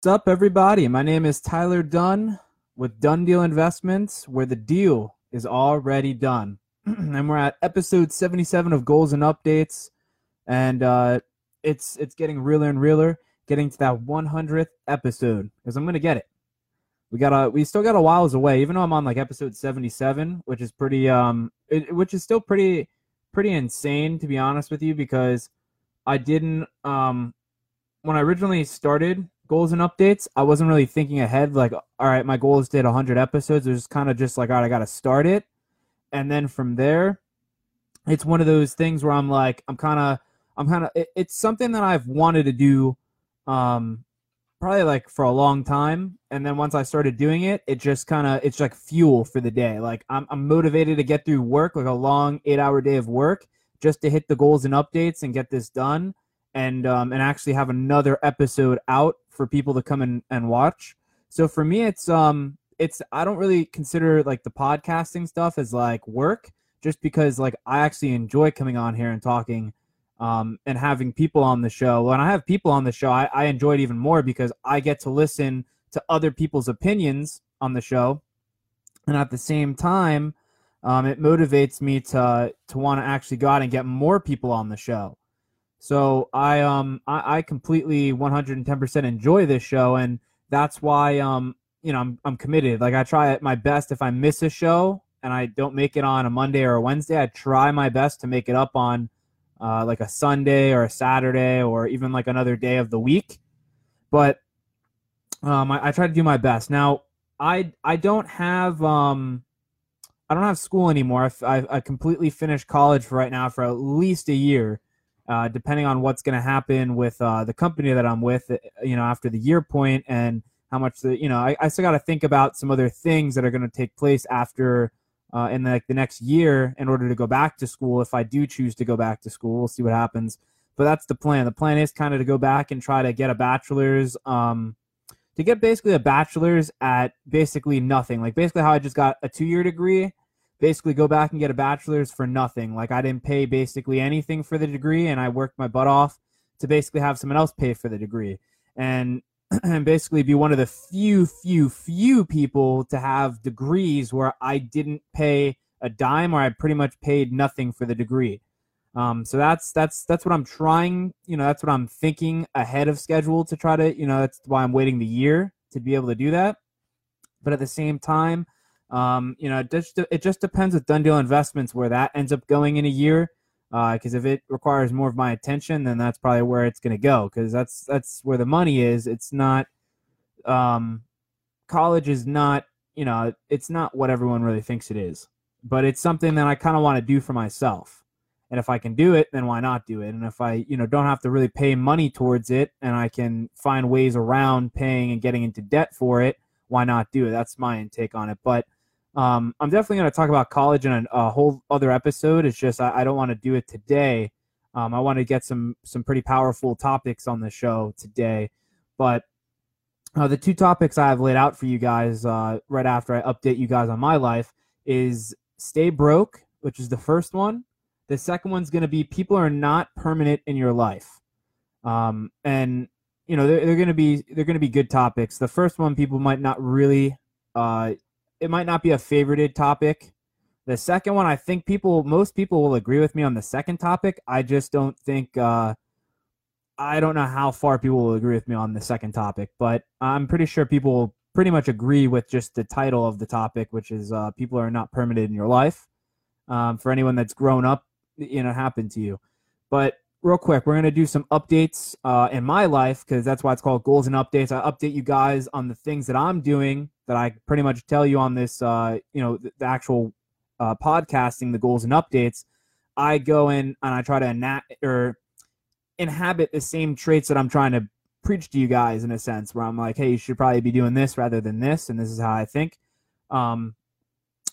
What's up, everybody? My name is Tyler Dunn with Done Deal Investments, where the deal is already done. and we're at episode 77 of Goals and Updates, and uh, it's it's getting realer and realer, getting to that 100th episode because I'm gonna get it. We got a we still got a whiles away, even though I'm on like episode 77, which is pretty um, it, which is still pretty pretty insane to be honest with you because I didn't um when I originally started goals and updates, I wasn't really thinking ahead. Like, all right, my goal is to hit 100 episodes. It was kind of just like, all right, I got to start it. And then from there, it's one of those things where I'm like, I'm kind of, I'm kind of, it, it's something that I've wanted to do, um, probably like for a long time. And then once I started doing it, it just kind of, it's like fuel for the day. Like I'm, I'm motivated to get through work, like a long eight hour day of work, just to hit the goals and updates and get this done and um, and actually have another episode out for people to come and, and watch. So for me, it's um it's I don't really consider like the podcasting stuff as like work, just because like I actually enjoy coming on here and talking um, and having people on the show. When I have people on the show, I, I enjoy it even more because I get to listen to other people's opinions on the show, and at the same time, um, it motivates me to to want to actually go out and get more people on the show. So I um I, I completely 110% enjoy this show, and that's why um you know I'm I'm committed. Like I try my best. If I miss a show and I don't make it on a Monday or a Wednesday, I try my best to make it up on uh, like a Sunday or a Saturday or even like another day of the week. But um, I, I try to do my best. Now I I don't have um I don't have school anymore. I, I, I completely finished college for right now for at least a year uh, depending on what's going to happen with uh, the company that I'm with, you know, after the year point and how much the, you know, I, I still got to think about some other things that are going to take place after uh, in the, like the next year in order to go back to school. If I do choose to go back to school, we'll see what happens. But that's the plan. The plan is kind of to go back and try to get a bachelor's, um, to get basically a bachelor's at basically nothing. Like basically how I just got a two year degree basically go back and get a bachelor's for nothing. Like I didn't pay basically anything for the degree, and I worked my butt off to basically have someone else pay for the degree, and and basically be one of the few, few, few people to have degrees where I didn't pay a dime or I pretty much paid nothing for the degree. Um, so that's that's that's what I'm trying. You know, that's what I'm thinking ahead of schedule to try to. You know, that's why I'm waiting the year to be able to do that. But at the same time, um, you know, it just, it just depends with done deal investments where that ends up going in a year. Because uh, if it requires more of my attention, then that's probably where it's going to go. Because that's that's where the money is. It's not. Um, college is not. You know, it's not what everyone really thinks it is. But it's something that I kind of want to do for myself. And if I can do it, then why not do it? And if I, you know, don't have to really pay money towards it, and I can find ways around paying and getting into debt for it, why not do it? That's my intake on it. But um, I'm definitely going to talk about college in a, a, whole other episode. It's just I, I don't want to do it today. Um, I want to get some some pretty powerful topics on the show today, but uh, the two topics I have laid out for you guys uh, right after I update you guys on my life is stay broke, which is the first one. The second one's going to be people are not permanent in your life, um, and you know they're, they're going to be they're going to be good topics. The first one people might not really uh, it might not be a favorited topic. The second one, I think people, most people will agree with me on the second topic. I just don't think, uh, I don't know how far people will agree with me on the second topic, but I'm pretty sure people will pretty much agree with just the title of the topic, which is uh, people are not permitted in your life. Um, for anyone that's grown up, you know, happened to you. But real quick, we're going to do some updates uh, in my life because that's why it's called goals and updates. I update you guys on the things that I'm doing that I pretty much tell you on this, uh, you know, the, the actual uh, podcasting, the goals and updates. I go in and I try to enact or inhabit the same traits that I'm trying to preach to you guys in a sense, where I'm like, hey, you should probably be doing this rather than this, and this is how I think. Um,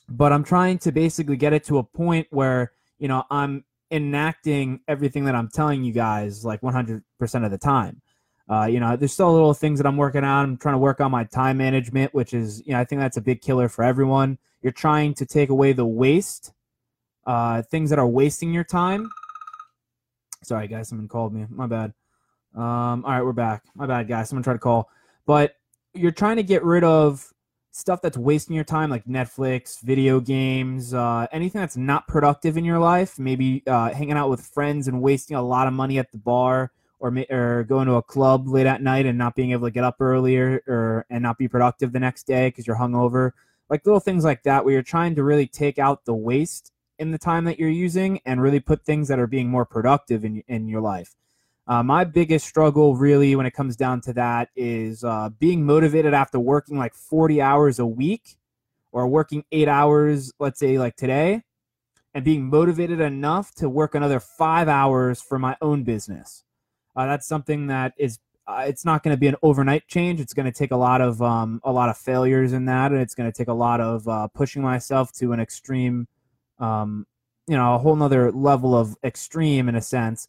but I'm trying to basically get it to a point where you know I'm enacting everything that I'm telling you guys like 100% of the time. Uh, you know, there's still little things that I'm working on. I'm trying to work on my time management, which is, you know, I think that's a big killer for everyone. You're trying to take away the waste, uh, things that are wasting your time. Sorry, guys, someone called me. My bad. Um, all right, we're back. My bad, guys. Someone tried to call. but you're trying to get rid of stuff that's wasting your time, like Netflix, video games, uh, anything that's not productive in your life. Maybe uh, hanging out with friends and wasting a lot of money at the bar, or or going to a club late at night and not being able to get up earlier, or and not be productive the next day because you're hungover. Like little things like that, where you're trying to really take out the waste in the time that you're using and really put things that are being more productive in in your life. Uh, my biggest struggle, really, when it comes down to that, is uh, being motivated after working like 40 hours a week or working eight hours, let's say like today, and being motivated enough to work another five hours for my own business. Uh, that's something that is uh, it's not going to be an overnight change. It's going to take a lot of um, a lot of failures in that, and it's going to take a lot of uh, pushing myself to an extreme, um, you know, a whole nother level of extreme in a sense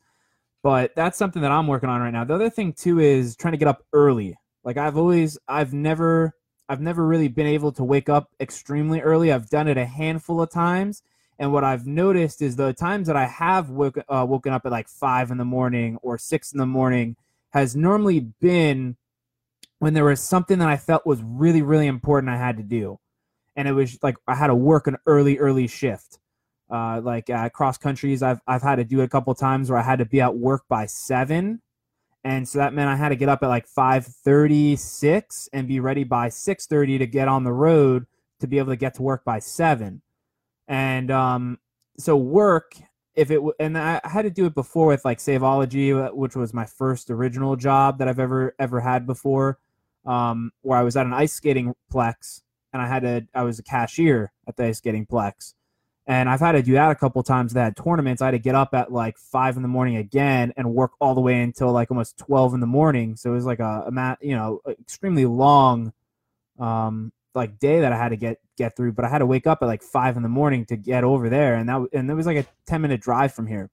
but that's something that I'm working on right now. The other thing too is trying to get up early. Like I've always, I've never, I've never really been able to wake up extremely early. I've done it a handful of times, and what I've noticed is the times that I have woke, uh, woken up at like five in the morning or six in the morning has normally been when there was something that I felt was really, really important I had to do. And it was like I had to work an early, early shift. Uh, like uh, cross countries, I've I've had to do it a couple times where I had to be at work by seven, and so that meant I had to get up at like five thirty six and be ready by six thirty to get on the road to be able to get to work by seven, and um, so work if it and I had to do it before with like Saveology, uh, which was my first original job that I've ever ever had before, um, where I was at an ice skating plex and I had to I was a cashier at the ice skating plex and I've had to do that a couple times. That tournaments, I had to get up at like five in the morning again and work all the way until like almost twelve in the morning. So it was like a, a you know, extremely long, um, like day that I had to get get through. But I had to wake up at like five in the morning to get over there, and that and it was like a ten minute drive from here.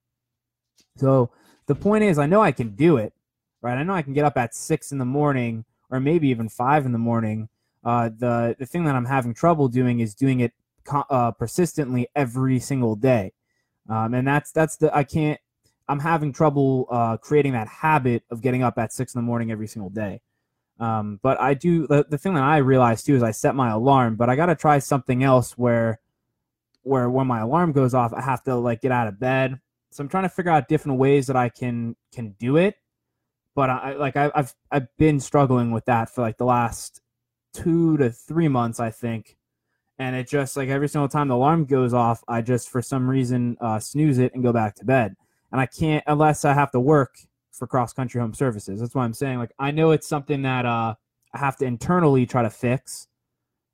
So the point is, I know I can do it, right? I know I can get up at six in the morning or maybe even five in the morning. Uh, the the thing that I'm having trouble doing is doing it uh, persistently every single day, um, and that's that's the I can't. I'm having trouble uh, creating that habit of getting up at six in the morning every single day. Um, but I do the, the thing that I realized too is I set my alarm, but I got to try something else where where when my alarm goes off, I have to like get out of bed. So I'm trying to figure out different ways that I can can do it. But I like I, I've I've been struggling with that for like the last two to three months, I think and it just like every single time the alarm goes off, I just for some reason uh, snooze it and go back to bed. And I can't unless I have to work for cross country home services. That's why I'm saying like I know it's something that uh, I have to internally try to fix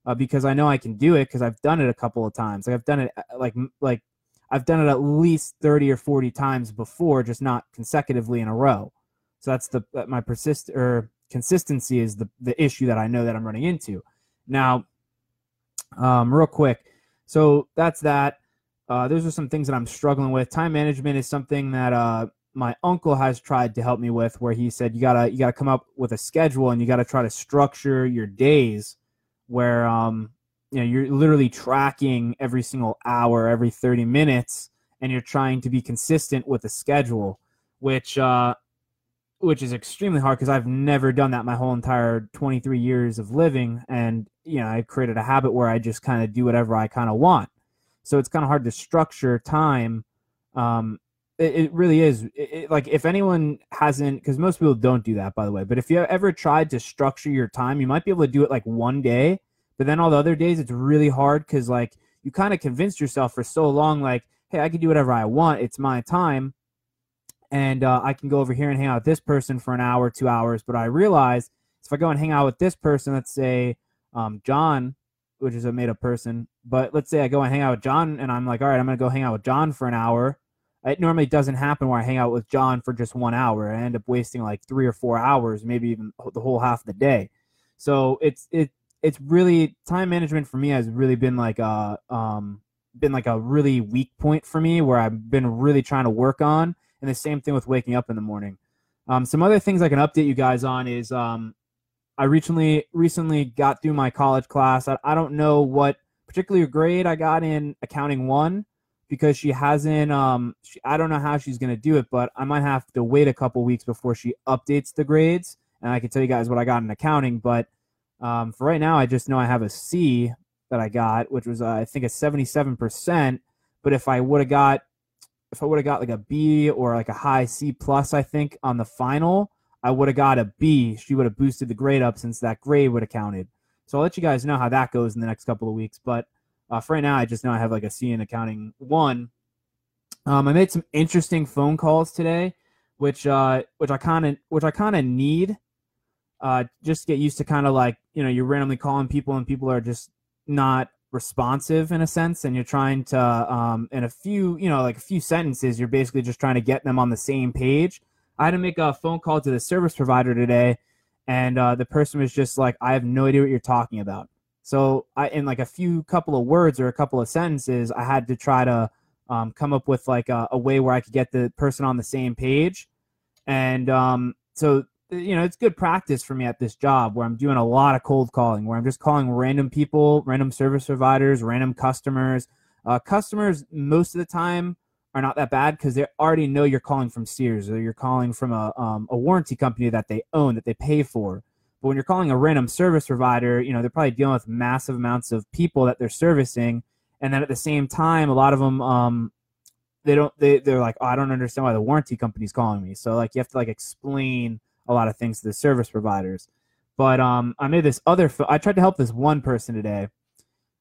uh, because I know I can do it because I've done it a couple of times. Like I've done it uh, like like I've done it at least thirty or forty times before, just not consecutively in a row. So that's the my persist or consistency is the the issue that I know that I'm running into. Now um, real quick. So that's that. Uh, those are some things that I'm struggling with. Time management is something that uh, my uncle has tried to help me with, where he said you gotta you gotta come up with a schedule and you gotta try to structure your days, where um, you know you're literally tracking every single hour, every 30 minutes, and you're trying to be consistent with a schedule, which uh, which is extremely hard because I've never done that my whole entire 23 years of living. And, you know, I created a habit where I just kind of do whatever I kind of want. So it's kind of hard to structure time. Um, it, really is. It, it, like, if anyone hasn't, because most people don't do that, by the way, but if you ever tried to structure your time, you might be able to do it like one day, but then all the other days, it's really hard because, like, you kind of convinced yourself for so long, like, hey, I can do whatever I want. It's my time and uh, I can go over here and hang out with this person for an hour, two hours. But I realize if I go and hang out with this person, let's say um, John, which is a made up person, but let's say I go and hang out with John, and I'm like, all right, I'm gonna go hang out with John for an hour. It normally doesn't happen where I hang out with John for just one hour. I end up wasting like three or four hours, maybe even the whole half of the day. So it's it it's really time management for me has really been like a um been like a really weak point for me where I've been really trying to work on and the same thing with waking up in the morning. Um, some other things I can update you guys on is um, I recently recently got through my college class. I, I don't know what particular grade I got in accounting one because she hasn't. Um, she, I don't know how she's gonna do it, but I might have to wait a couple weeks before she updates the grades and I can tell you guys what I got in accounting. But um, for right now, I just know I have a C that I got, which was uh, I think a 77%. But if I would have got if I would have got like a B or like a high C plus, I think on the final, I would have got a B. She would have boosted the grade up since that grade would have counted. So I'll let you guys know how that goes in the next couple of weeks. But uh, for right now, I just know I have like a C in accounting one. Um, I made some interesting phone calls today, which uh, which I kind of which I kind of need. Uh, just get used to kind of like you know you're randomly calling people and people are just not responsive in a sense and you're trying to um, in a few you know like a few sentences you're basically just trying to get them on the same page i had to make a phone call to the service provider today and uh, the person was just like i have no idea what you're talking about so i in like a few couple of words or a couple of sentences i had to try to um, come up with like a, a, way where i could get the person on the same page and um, so you know, it's good practice for me at this job where I'm doing a lot of cold calling, where I'm just calling random people, random service providers, random customers. Uh, customers most of the time are not that bad because they already know you're calling from Sears or you're calling from a, um, a warranty company that they own that they pay for. But when you're calling a random service provider, you know they're probably dealing with massive amounts of people that they're servicing, and then at the same time, a lot of them um, they don't they they're like, oh, I don't understand why the warranty company's calling me. So like you have to like explain a lot of things to the service providers. But um, I made this other. I tried to help this one person today,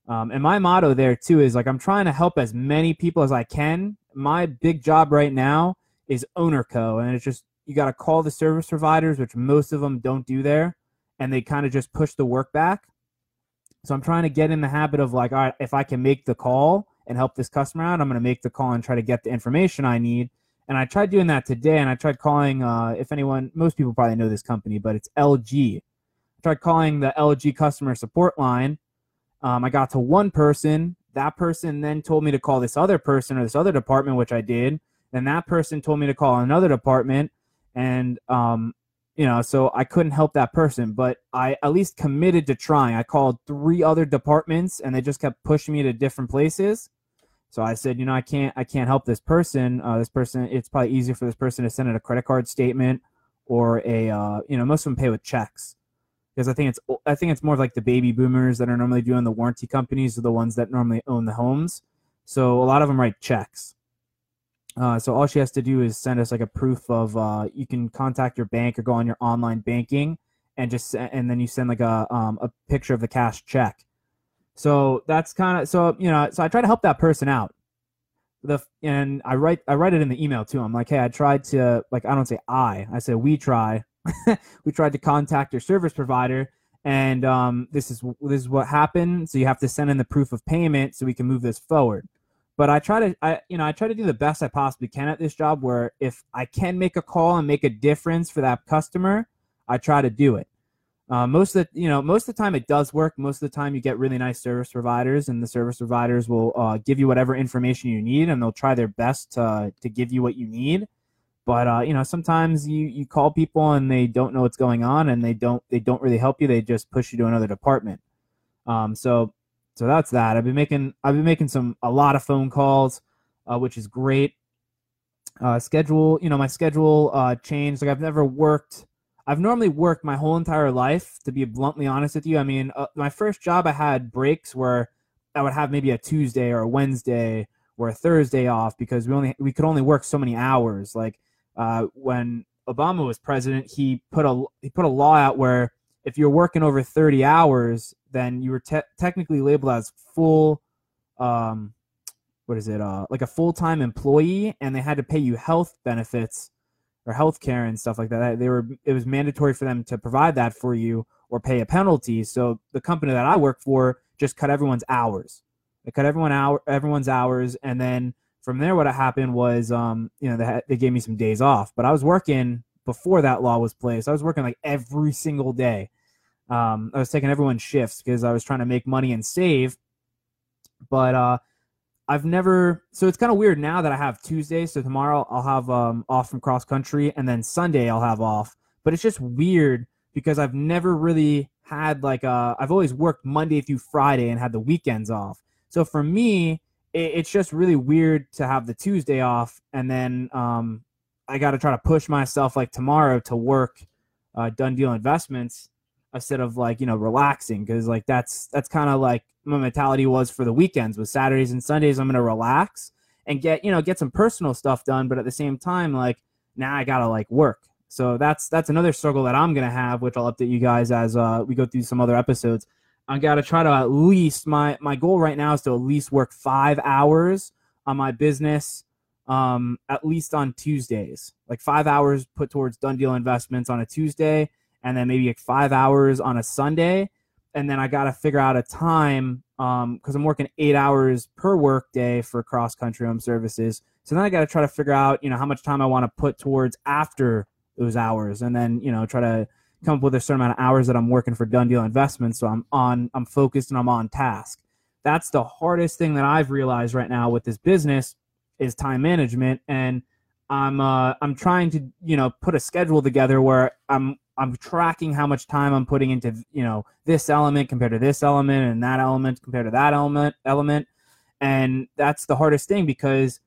um, and my motto there too is like I'm trying to help as many people as I can. My big job right now is owner co, and it's just you got to call the service providers, which most of them don't do there, and they kind of just push the work back. So I'm trying to get in the habit of like, all right, if I can make the call and help this customer out, I'm going to make the call and try to get the information I need and I tried doing that today, and I tried calling. Uh, if anyone, most people probably know this company, but it's LG. I tried calling the LG customer support line. Um, I got to one person. That person then told me to call this other person or this other department, which I did. Then that person told me to call another department, and um, you know, so I couldn't help that person. But I at least committed to trying. I called three other departments, and they just kept pushing me to different places. So I said, you know, I can't, I can't help this person. Uh, this person, it's probably easier for this person to send in a credit card statement or a, uh, you know, most of them pay with checks because I think it's, I think it's more like the baby boomers that are normally doing the warranty companies are the ones that normally own the homes. So a lot of them write checks. Uh, so all she has to do is send us like a proof of, uh, you can contact your bank or go on your online banking and just, and then you send like a, um, a picture of the cash check so that's kind of so you know. So I try to help that person out. The and I write I write it in the email too. I'm like, hey, I tried to like I don't say I I say we try. we tried to contact your service provider, and um, this is this is what happened. So you have to send in the proof of payment so we can move this forward. But I try to I you know I try to do the best I possibly can at this job. Where if I can make a call and make a difference for that customer, I try to do it. Uh, most of the you know most of the time it does work. Most of the time you get really nice service providers, and the service providers will uh, give you whatever information you need, and they'll try their best to to give you what you need. But uh, you know sometimes you you call people and they don't know what's going on, and they don't they don't really help you. They just push you to another department. Um, so so that's that. I've been making I've been making some a lot of phone calls, uh, which is great. Uh, schedule you know my schedule uh, changed. Like I've never worked I've normally worked my whole entire life, to be bluntly honest with you. I mean, uh, my first job, I had breaks where I would have maybe a Tuesday or a Wednesday or a Thursday off because we only we could only work so many hours. Like uh, when Obama was president, he put a he put a law out where if you're working over 30 hours, then you were te- technically labeled as full, um, what is it, uh, like a full time employee, and they had to pay you health benefits or health care and stuff like that. They were it was mandatory for them to provide that for you or pay a penalty. So the company that I work for just cut everyone's hours. They cut everyone hour everyone's hours, and then from there, what happened was, um, you know, they, they gave me some days off. But I was working before that law was placed. I was working like every single day. Um, I was taking everyone's shifts because I was trying to make money and save. But uh, I've never so it's kind of weird now that I have Tuesday. So tomorrow I'll have um, off from cross country, and then Sunday I'll have off. But it's just weird because I've never really had like uh I've always worked Monday through Friday and had the weekends off. So for me, it, it's just really weird to have the Tuesday off, and then um, I got to try to push myself like tomorrow to work uh, done deal investments instead of like you know relaxing because like that's that's kind of like my mentality was for the weekends with Saturdays and Sundays I'm gonna relax and get you know get some personal stuff done but at the same time like now I gotta like work. So that's that's another struggle that I'm gonna have which I'll update you guys as uh, we go through some other episodes. I gotta try to at least my my goal right now is to at least work five hours on my business um, at least on Tuesdays, like five hours put towards done deal investments on a Tuesday, and then maybe like five hours on a Sunday. And then I got to figure out a time because um, I'm working eight hours per work day for cross country home services. So then I got to try to figure out, you know, how much time I want to put towards after those hours, and then you know try to come up with a certain amount of hours that I'm working for done deal investments. So I'm on, I'm focused and I'm on task. That's the hardest thing that I've realized right now with this business is time management, and I'm uh, I'm trying to you know put a schedule together where I'm I'm tracking how much time I'm putting into you know this element compared to this element and that element compared to that element element, and that's the hardest thing because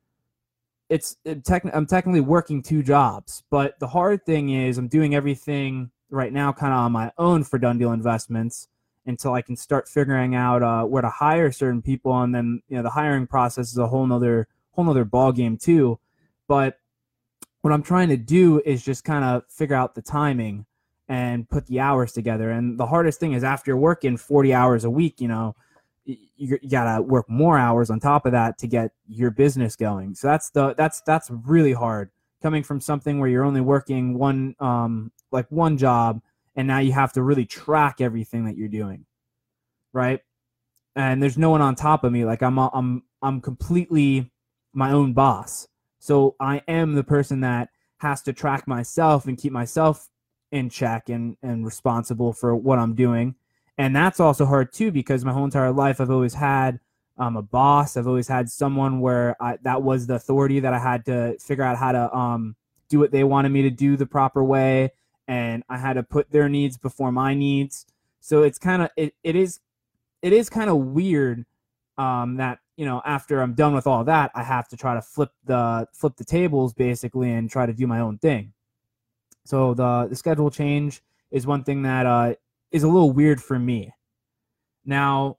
it's it tech, I'm technically working two jobs, but the hard thing is I'm doing everything right now kind of on my own for Done Deal Investments until I can start figuring out uh, where to hire certain people, and then you know the hiring process is a whole nother whole nother ball game too. But what I'm trying to do is just kind of figure out the timing and put the hours together. And the hardest thing is after working 40 hours a week, you know, you, you gotta work more hours on top of that to get your business going. So that's the that's that's really hard coming from something where you're only working one um like one job and now you have to really track everything that you're doing right and there's no one on top of me like i'm i'm i'm completely my own boss. So I am the person that has to track myself and keep myself in check and, and responsible for what I'm doing. And that's also hard too because my whole entire life I've always had um, a boss. I've always had someone where I, that was the authority that I had to figure out how to um, do what they wanted me to do the proper way. And I had to put their needs before my needs. So it's kind of, it, it is, it is kind of weird um, that you know after I'm done with all that, I have to try to flip the flip the tables basically and try to do my own thing. So the the schedule change is one thing that uh, is a little weird for me. Now,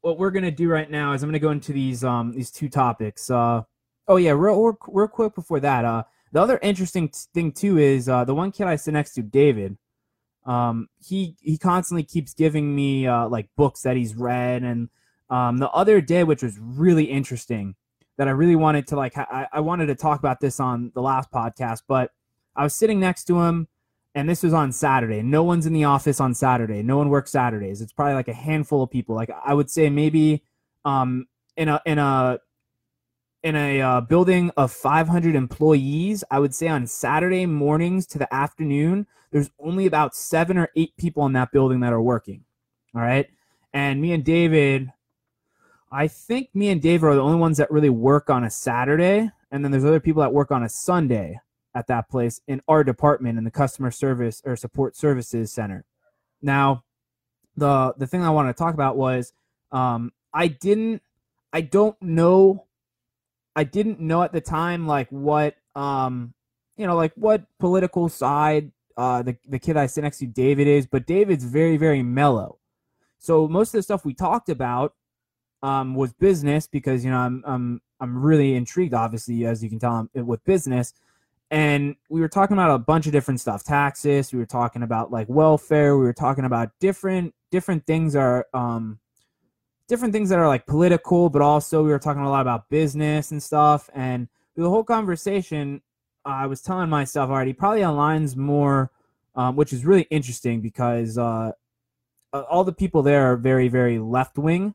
what we're gonna do right now is I'm gonna go into these um these two topics. Uh, oh yeah, real, real, quick before that, uh, the other interesting thing too is uh, the one kid I sit next to, David. Um, he he constantly keeps giving me uh, like books that he's read and um, the other day, which was really interesting, that I really wanted to like, I, I wanted to talk about this on the last podcast, but I was sitting next to him, and this was on Saturday. No one's in the office on Saturday. No one works Saturdays. It's probably like a handful of people. Like I would say maybe um, in a in a in a uh, building of 500 employees, I would say on Saturday mornings to the afternoon, there's only about seven or eight people in that building that are working. All right. And me and David I think me and Dave are the only ones that really work on a Saturday, and then there's other people that work on a Sunday at that place in our department in the customer service or support services center. Now, the the thing I want to talk about was um, I didn't I don't know I didn't know at the time like what um you know like what political side uh the the kid I sit next to David is, but David's very very mellow. So most of the stuff we talked about um, was business because you know I'm I'm I'm really intrigued, obviously, as you can tell, with business. And we were talking about a bunch of different stuff, taxes. We were talking about like welfare. We were talking about different different things are um, different things that are like political, but also we were talking a lot about business and stuff. And the whole conversation, I was telling myself already probably aligns more, um, which is really interesting because uh, all the people there are very very left wing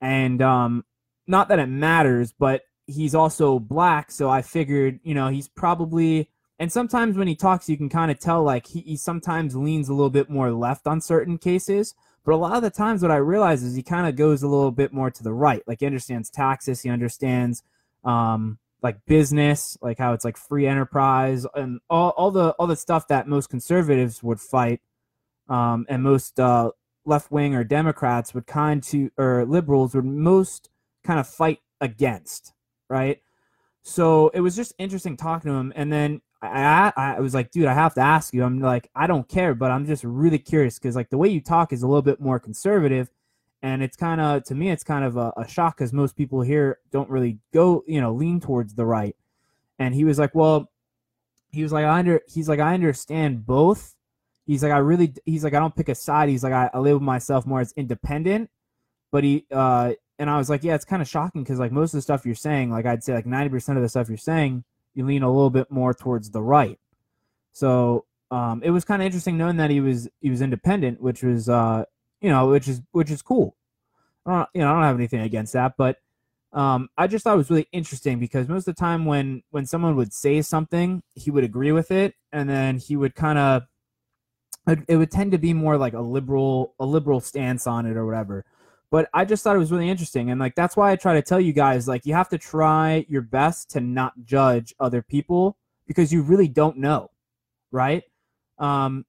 and um, not that it matters, but he's also black, so I figured, you know, he's probably. And sometimes when he talks, you can kind of tell like he, he sometimes leans a little bit more left on certain cases. But a lot of the times, what I realize is he kind of goes a little bit more to the right. Like he understands taxes, he understands um, like business, like how it's like free enterprise, and all, all the all the stuff that most conservatives would fight, um, and most uh, left wing or Democrats would kind to or liberals would most kind of fight against, right? So it was just interesting talking to him, and then I, I, was like, dude, I have to ask you. I'm like, I don't care, but I'm just really curious because like the way you talk is a little bit more conservative, and it's kind of to me, it's kind of a, a shock because most people here don't really go, you know, lean towards the right. And he was like, well, he was like, I under, he's like, I understand both. He's like, I really, he's like, I don't pick a side. He's like, I, I label myself more as independent, but he, uh, and I was like, yeah, it's kind of shocking because like most of the stuff you're saying, like I'd say like 90% of the stuff you're saying you lean a little bit more towards the right. So um, it was kind of interesting knowing that he was he was independent, which was uh, you know which is which is cool. I don't, you know I don't have anything against that, but um, I just thought it was really interesting because most of the time when when someone would say something, he would agree with it, and then he would kind of it would tend to be more like a liberal a liberal stance on it or whatever but I just thought it was really interesting. And like that's why I try to tell you guys like you have to try your best to not judge other people because you really don't know, right? Um,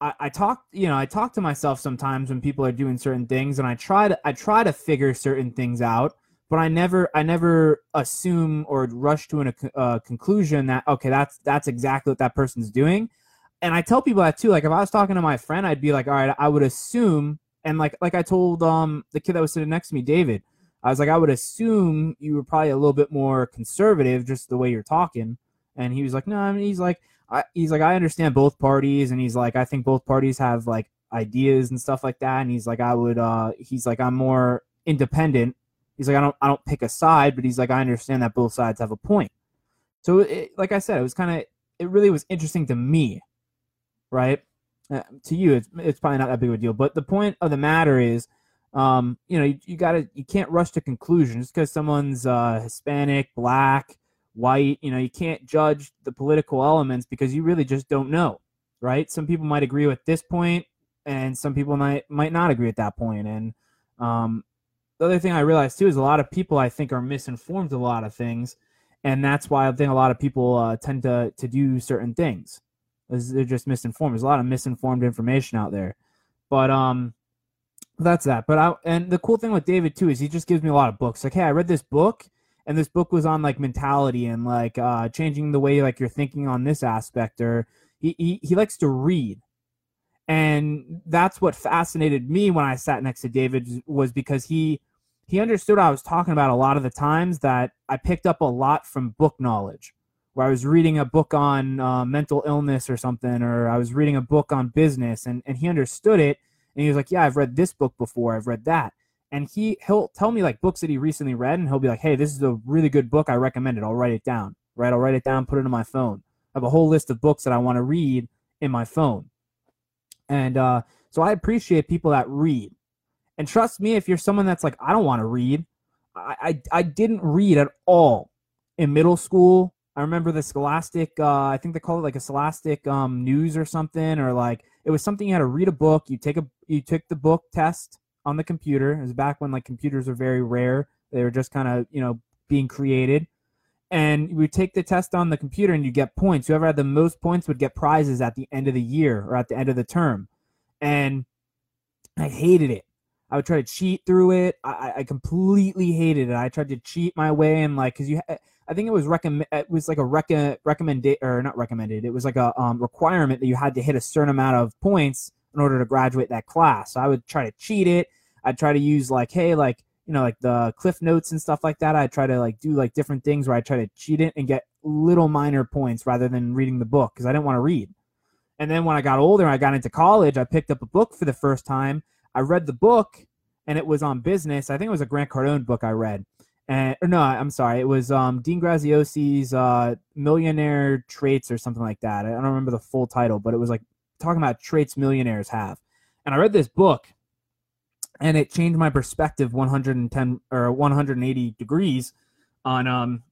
I, I talk, you know, I talk to myself sometimes when people are doing certain things, and I try to I try to figure certain things out, but I never I never assume or rush to a conclusion that okay that's that's exactly what that person's doing. And I tell people that too. Like if I was talking to my friend, I'd be like, all right, I would assume and like like I told um the kid that was sitting next to me, David, I was like, I would assume you were probably a little bit more conservative, just the way you're talking. And he was like, No, I mean, he's like, I, he's like, I understand both parties, and he's like, I think both parties have like ideas and stuff like that. And he's like, I would, uh, he's like, I'm more independent. He's like, I don't, I don't pick a side, but he's like, I understand that both sides have a point. So, it, like I said, it was kind of, it really was interesting to me, right? Uh, to you, it's it's probably not that big of a deal. But the point of the matter is, um, you know, you, you gotta you can't rush to conclusions because someone's uh, Hispanic, black, white. You know, you can't judge the political elements because you really just don't know, right? Some people might agree with this point, and some people might might not agree at that point. And um, the other thing I realized too is a lot of people I think are misinformed a lot of things, and that's why I think a lot of people uh, tend to to do certain things they're just misinformed. There's a lot of misinformed information out there. But um that's that. But I and the cool thing with David too is he just gives me a lot of books. Like, hey, I read this book and this book was on like mentality and like uh changing the way like you're thinking on this aspect or he, he, he likes to read. And that's what fascinated me when I sat next to David was because he he understood I was talking about a lot of the times that I picked up a lot from book knowledge where I was reading a book on uh, mental illness or something, or I was reading a book on business, and, and he understood it. And he was like, Yeah, I've read this book before, I've read that. And he, he'll tell me like books that he recently read, and he'll be like, Hey, this is a really good book. I recommend it. I'll write it down, right? I'll write it down, put it in my phone. I have a whole list of books that I want to read in my phone. And uh, so I appreciate people that read. And trust me, if you're someone that's like, I don't want to read, I, I, I didn't read at all in middle school I remember the Scholastic. Uh, I think they call it like a Scholastic um, news or something, or like it was something you had to read a book. You take a you took the book test on the computer. It was back when like computers were very rare. They were just kind of you know being created, and we take the test on the computer and you get points. Whoever had the most points would get prizes at the end of the year or at the end of the term, and I hated it. I would try to cheat through it. I, I completely hated it. I tried to cheat my way and like because you, I think it was recommend. It was like a rec- recommended or not recommended. It was like a um, requirement that you had to hit a certain amount of points in order to graduate that class. So I would try to cheat it. I'd try to use like hey like you know like the cliff notes and stuff like that. I'd try to like do like different things where I try to cheat it and get little minor points rather than reading the book because I didn't want to read. And then when I got older, and I got into college. I picked up a book for the first time I read the book and it was on business. I think it was a Grant Cardone book I read. And no, I'm sorry, it was um, Dean Graziosi's uh, Millionaire Traits or something like that. I don't remember the full title, but it was like talking about traits millionaires have. And I read this book, and it changed my perspective 110 or 180 degrees on um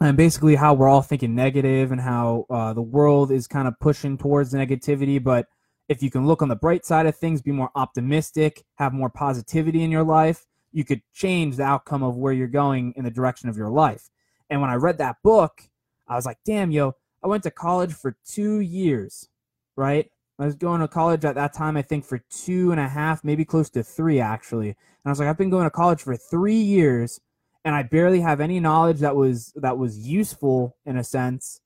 and basically how we're all thinking negative and how uh, the world is kind of pushing towards negativity, but if you can look on the bright side of things, be more optimistic, have more positivity in your life, you could change the outcome of where you're going in the direction of your life. And when I read that book, I was like, damn, yo, I went to college for two years, right? I was going to college at that time, I think, for two and a half, maybe close to three, actually. And I was like, I've been going to college for three years, and I barely have any knowledge that was that was useful in a sense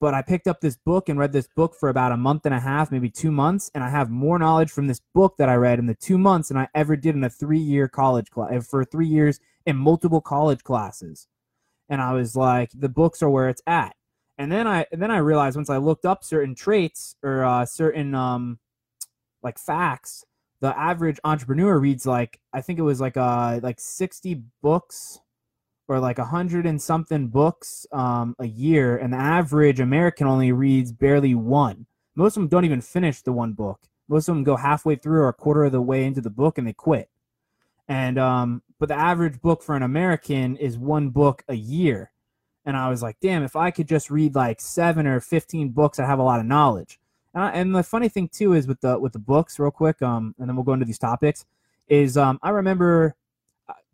but I picked up this book and read this book for about a month and a half, maybe two months, and I have more knowledge from this book that I read in the two months than I ever did in a three year college class uh, for three years in multiple college classes. And I was like, the books are where it's at. And then I and then I realized once I looked up certain traits or uh, certain um, like facts, the average entrepreneur reads like I think it was like uh like sixty books or like a hundred and something books um, a year, and the average American only reads barely one. Most of them don't even finish the one book. Most of them go halfway through or a quarter of the way into the book and they quit. And um, but the average book for an American is one book a year. And I was like, damn, if I could just read like seven or fifteen books, I have a lot of knowledge. And, I, and the funny thing too is with the with the books, real quick, um, and then we'll go into these topics. Is um, I remember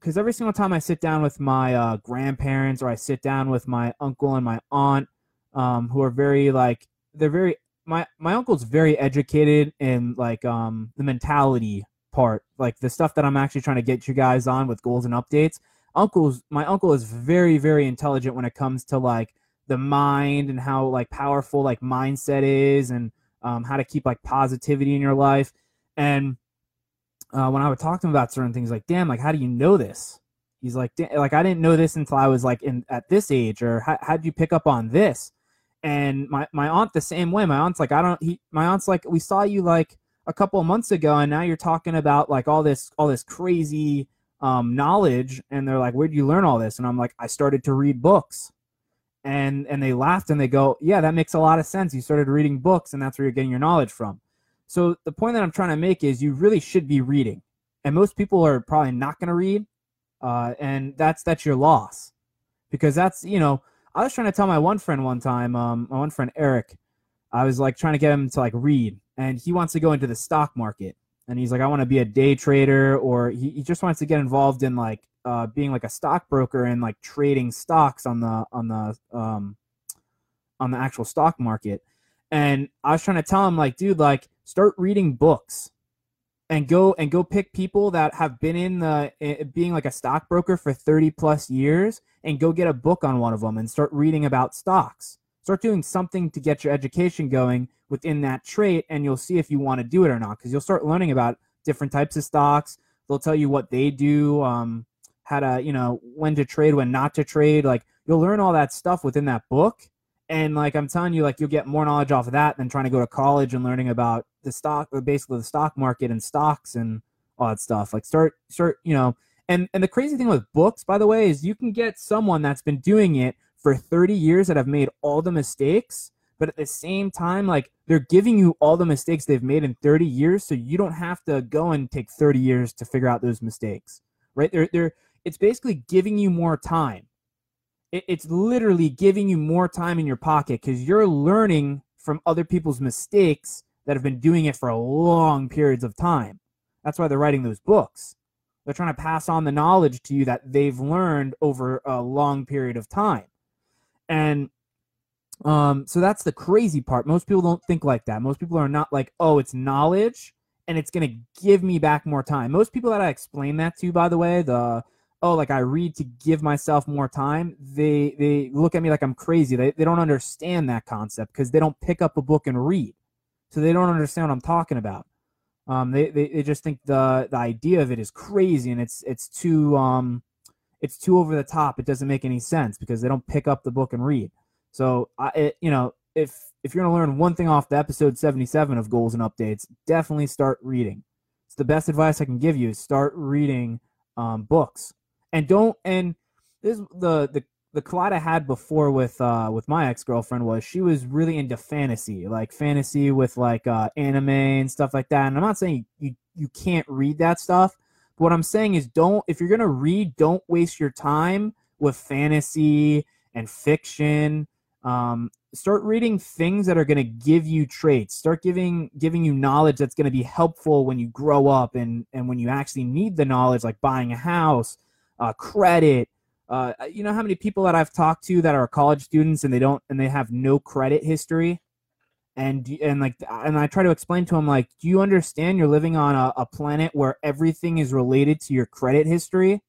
because every single time I sit down with my uh, grandparents or I sit down with my uncle and my aunt, um, who are very like they're very my my uncle's very educated in like um the mentality part, like the stuff that I'm actually trying to get you guys on with goals and updates. Uncle's my uncle is very very intelligent when it comes to like the mind and how like powerful like mindset is and um, how to keep like positivity in your life and uh, when I would talk to him about certain things, like, damn, like, how do you know this? He's like, like, I didn't know this until I was like in at this age, or how how'd you pick up on this? And my my aunt the same way. My aunt's like, I don't. He, my aunt's like, we saw you like a couple of months ago, and now you're talking about like all this all this crazy um, knowledge, and they're like, where'd you learn all this? And I'm like, I started to read books and and they laughed and they go yeah that makes a lot of sense you started reading books and that's where you're getting your knowledge from so the point that I'm trying to make is you really should be reading, and most people are probably not going to read, uh, and that's that's your loss, because that's you know I was trying to tell my one friend one time, um, my one friend Eric, I was like trying to get him to like read, and he wants to go into the stock market, and he's like I want to be a day trader, or he, he just wants to get involved in like uh, being like a stockbroker and like trading stocks on the on the um, on the actual stock market. And I was trying to tell him like, dude, like start reading books and go and go pick people that have been in the being like a stockbroker for 30 plus years and go get a book on one of them and start reading about stocks. Start doing something to get your education going within that trait and you'll see if you want to do it or not because you'll start learning about different types of stocks. They'll tell you what they do um, how to you know when to trade when not to trade like you'll learn all that stuff within that book and like I'm telling you, like you'll get more knowledge off of that than trying to go to college and learning about the stock, or basically the stock market and stocks and all that stuff. Like start, start, you know. And and the crazy thing with books, by the way, is you can get someone that's been doing it for 30 years that have made all the mistakes, but at the same time, like they're giving you all the mistakes they've made in 30 years, so you don't have to go and take 30 years to figure out those mistakes, right? They're they're it's basically giving you more time it's literally giving you more time in your pocket because you're learning from other people's mistakes that have been doing it for long periods of time. That's why they're writing those books. They're trying to pass on the knowledge to you that they've learned over a long period of time. And um, so that's the crazy part. Most people don't think like that. Most people are not like, oh, it's knowledge and it's going to give me back more time. Most people that I explain that to, by the way, the oh like i read to give myself more time they they look at me like i'm crazy. They, they don't understand that concept because they don't pick up a book and read. So they don't understand what i'm talking about. Um, they, they, they just think the the idea of it is crazy and it's it's too um it's too over the top. It doesn't make any sense because they don't pick up the book and read. So i it, you know if if you're going to learn one thing off the episode 77 of goals and updates definitely start reading. It's the best advice i can give you is start reading um, books and don't and this the the the collide I had before with uh with my ex girlfriend was she was really into fantasy, like fantasy with like uh anime and stuff like that. And I'm not saying you you can't read that stuff, but what I'm saying is don't if you're gonna read, don't waste your time with fantasy and fiction. Um, start reading things that are to give you traits. Start giving giving you knowledge that's to be helpful when you grow up and and when you actually need the knowledge, like buying a house uh, credit. Uh, you know how many people that I've talked to that are college students and they don't and they have no credit history, and and like and I try to explain to them like, do you understand you're living on a, a planet where everything is related to your credit history?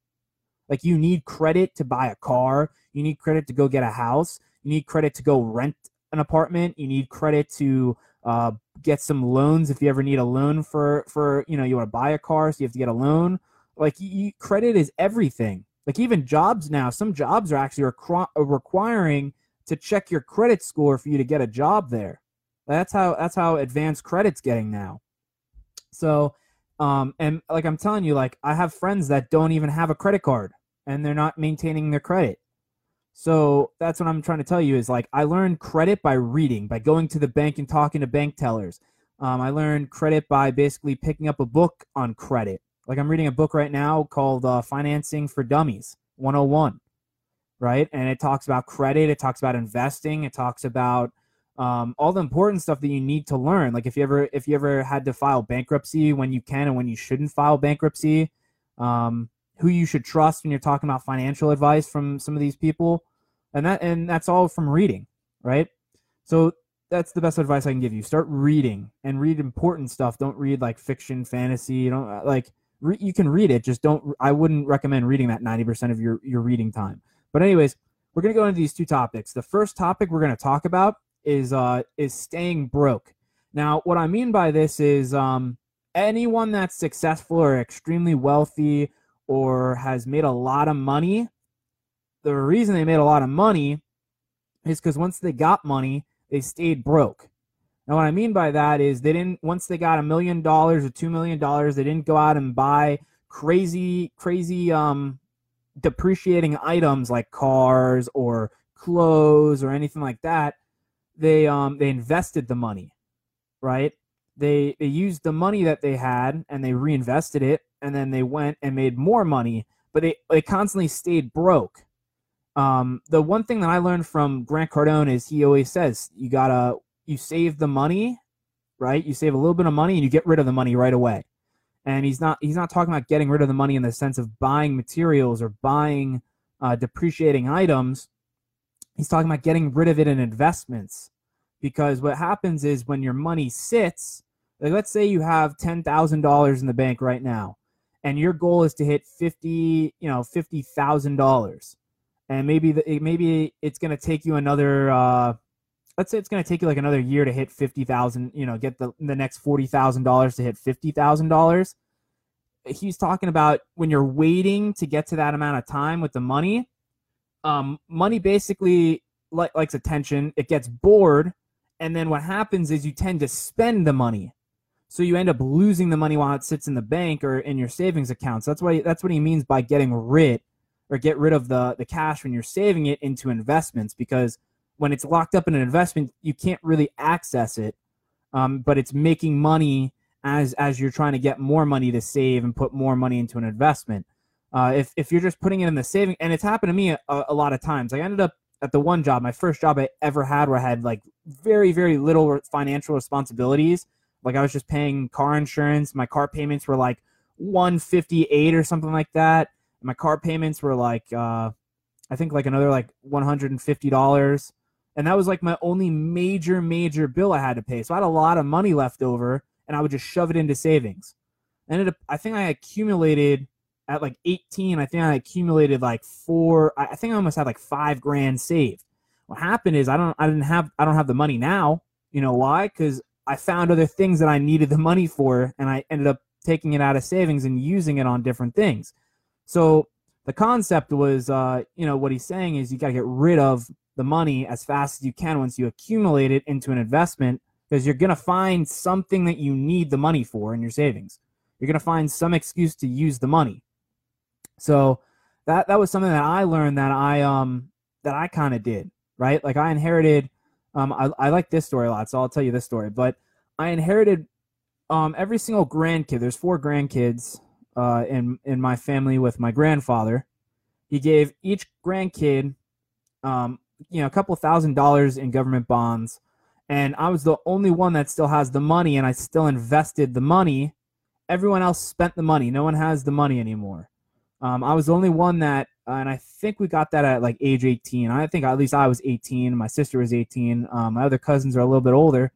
Like you need credit to buy a car, you need credit to go get a house, you need credit to go rent an apartment, you need credit to uh, get some loans if you ever need a loan for for you know you want to buy a car, so you have to get a loan. Like you, credit is everything. Like even jobs now, some jobs are actually requ- requiring to check your credit score for you to get a job there. That's how that's how advanced credit's getting now. So, um, and like I'm telling you, like I have friends that don't even have a credit card and they're not maintaining their credit. So that's what I'm trying to tell you is like I learned credit by reading, by going to the bank and talking to bank tellers. Um, I learned credit by basically picking up a book on credit. Like I'm reading a book right now called uh, Financing for Dummies 101, right? And it talks about credit, it talks about investing, it talks about um, all the important stuff that you need to learn. Like if you ever if you ever had to file bankruptcy, when you can and when you shouldn't file bankruptcy. Um, who you should trust when you're talking about financial advice from some of these people and that and that's all from reading right so that's the best advice i can give you start reading and read important stuff don't read like fiction fantasy you don't uh, like re- you can read it just don't i wouldn't recommend reading that 90% of your your reading time. But anyways we're going to go into these two topics. The first topic we're going to talk about is uh is staying broke. Now what i mean by this is um anyone that's successful or extremely wealthy or has made a lot of money, the reason they made a lot of money is because once they got money, they stayed broke. Now, what I mean by that is they didn't, once they got a million dollars or two million dollars, they didn't go out and buy crazy, crazy, um, depreciating items like cars or clothes or anything like that. They, um, they invested the money, right? They, they used the money that they had and they reinvested it and then they went and made more money, but they, they constantly stayed broke. Um, the one thing that I learned from Grant Cardone is he always says you gotta you save the money, right? You save a little bit of money and you get rid of the money right away. And he's not he's not talking about getting rid of the money in the sense of buying materials or buying uh, depreciating items. He's talking about getting rid of it in investments because what happens is when your money sits, like let's say you have ten thousand dollars in the bank right now, and your goal is to hit fifty, you know, fifty thousand dollars, and maybe the, maybe it's going to take you another, uh, let's say it's going to take you like another year to hit fifty thousand, you know, get the the next forty thousand dollars to hit fifty thousand dollars. He's talking about when you're waiting to get to that amount of time with the money. Um, money basically li- likes attention. It gets bored, and then what happens is you tend to spend the money so you end up losing the money while it sits in the bank or in your savings accounts. That's why that's what he means by getting rid or get rid of the the cash when you're saving it into investments because when it's locked up in an investment, you can't really access it. Um, but it's making money as as you're trying to get more money to save and put more money into an investment. Uh, if if you're just putting it in the saving, and it's happened to me a, a lot of times. I ended up at the one job, my first job I ever had, where I had like very very little financial responsibilities like I was just paying car insurance. My car payments were like 158 or something like that. My car payments were like uh, I think like another like $150. And that was like my only major major bill I had to pay. So I had a lot of money left over and I would just shove it into savings. Ended up I think I accumulated at like 18, I think I accumulated like four I think I almost had like 5 grand saved. What happened is I don't I didn't have I don't have the money now. You know why? Cuz I found other things that I needed the money for, and I ended up taking it out of savings and using it on different things. So the concept was, uh, you know, what he's saying is you got to get rid of the money as fast as you can once you accumulate it into an investment because you're going to find something that you need the money for in your savings. You're going to find some excuse to use the money. So that that was something that I learned that I um that I kind of did, right? Like I inherited um, I, I like this story a lot, so I'll tell you this story. But I inherited um, every single grandkid. There's four grandkids uh, in in my family with my grandfather. He gave each grandkid, um, you know, a couple thousand dollars in government bonds, and I was the only one that still has the money, and I still invested the money. Everyone else spent the money. No one has the money anymore. Um, I was the only one that uh, and I think we got that at like age 18. I think at least I was 18. My sister was 18. Um, my other cousins are a little bit older,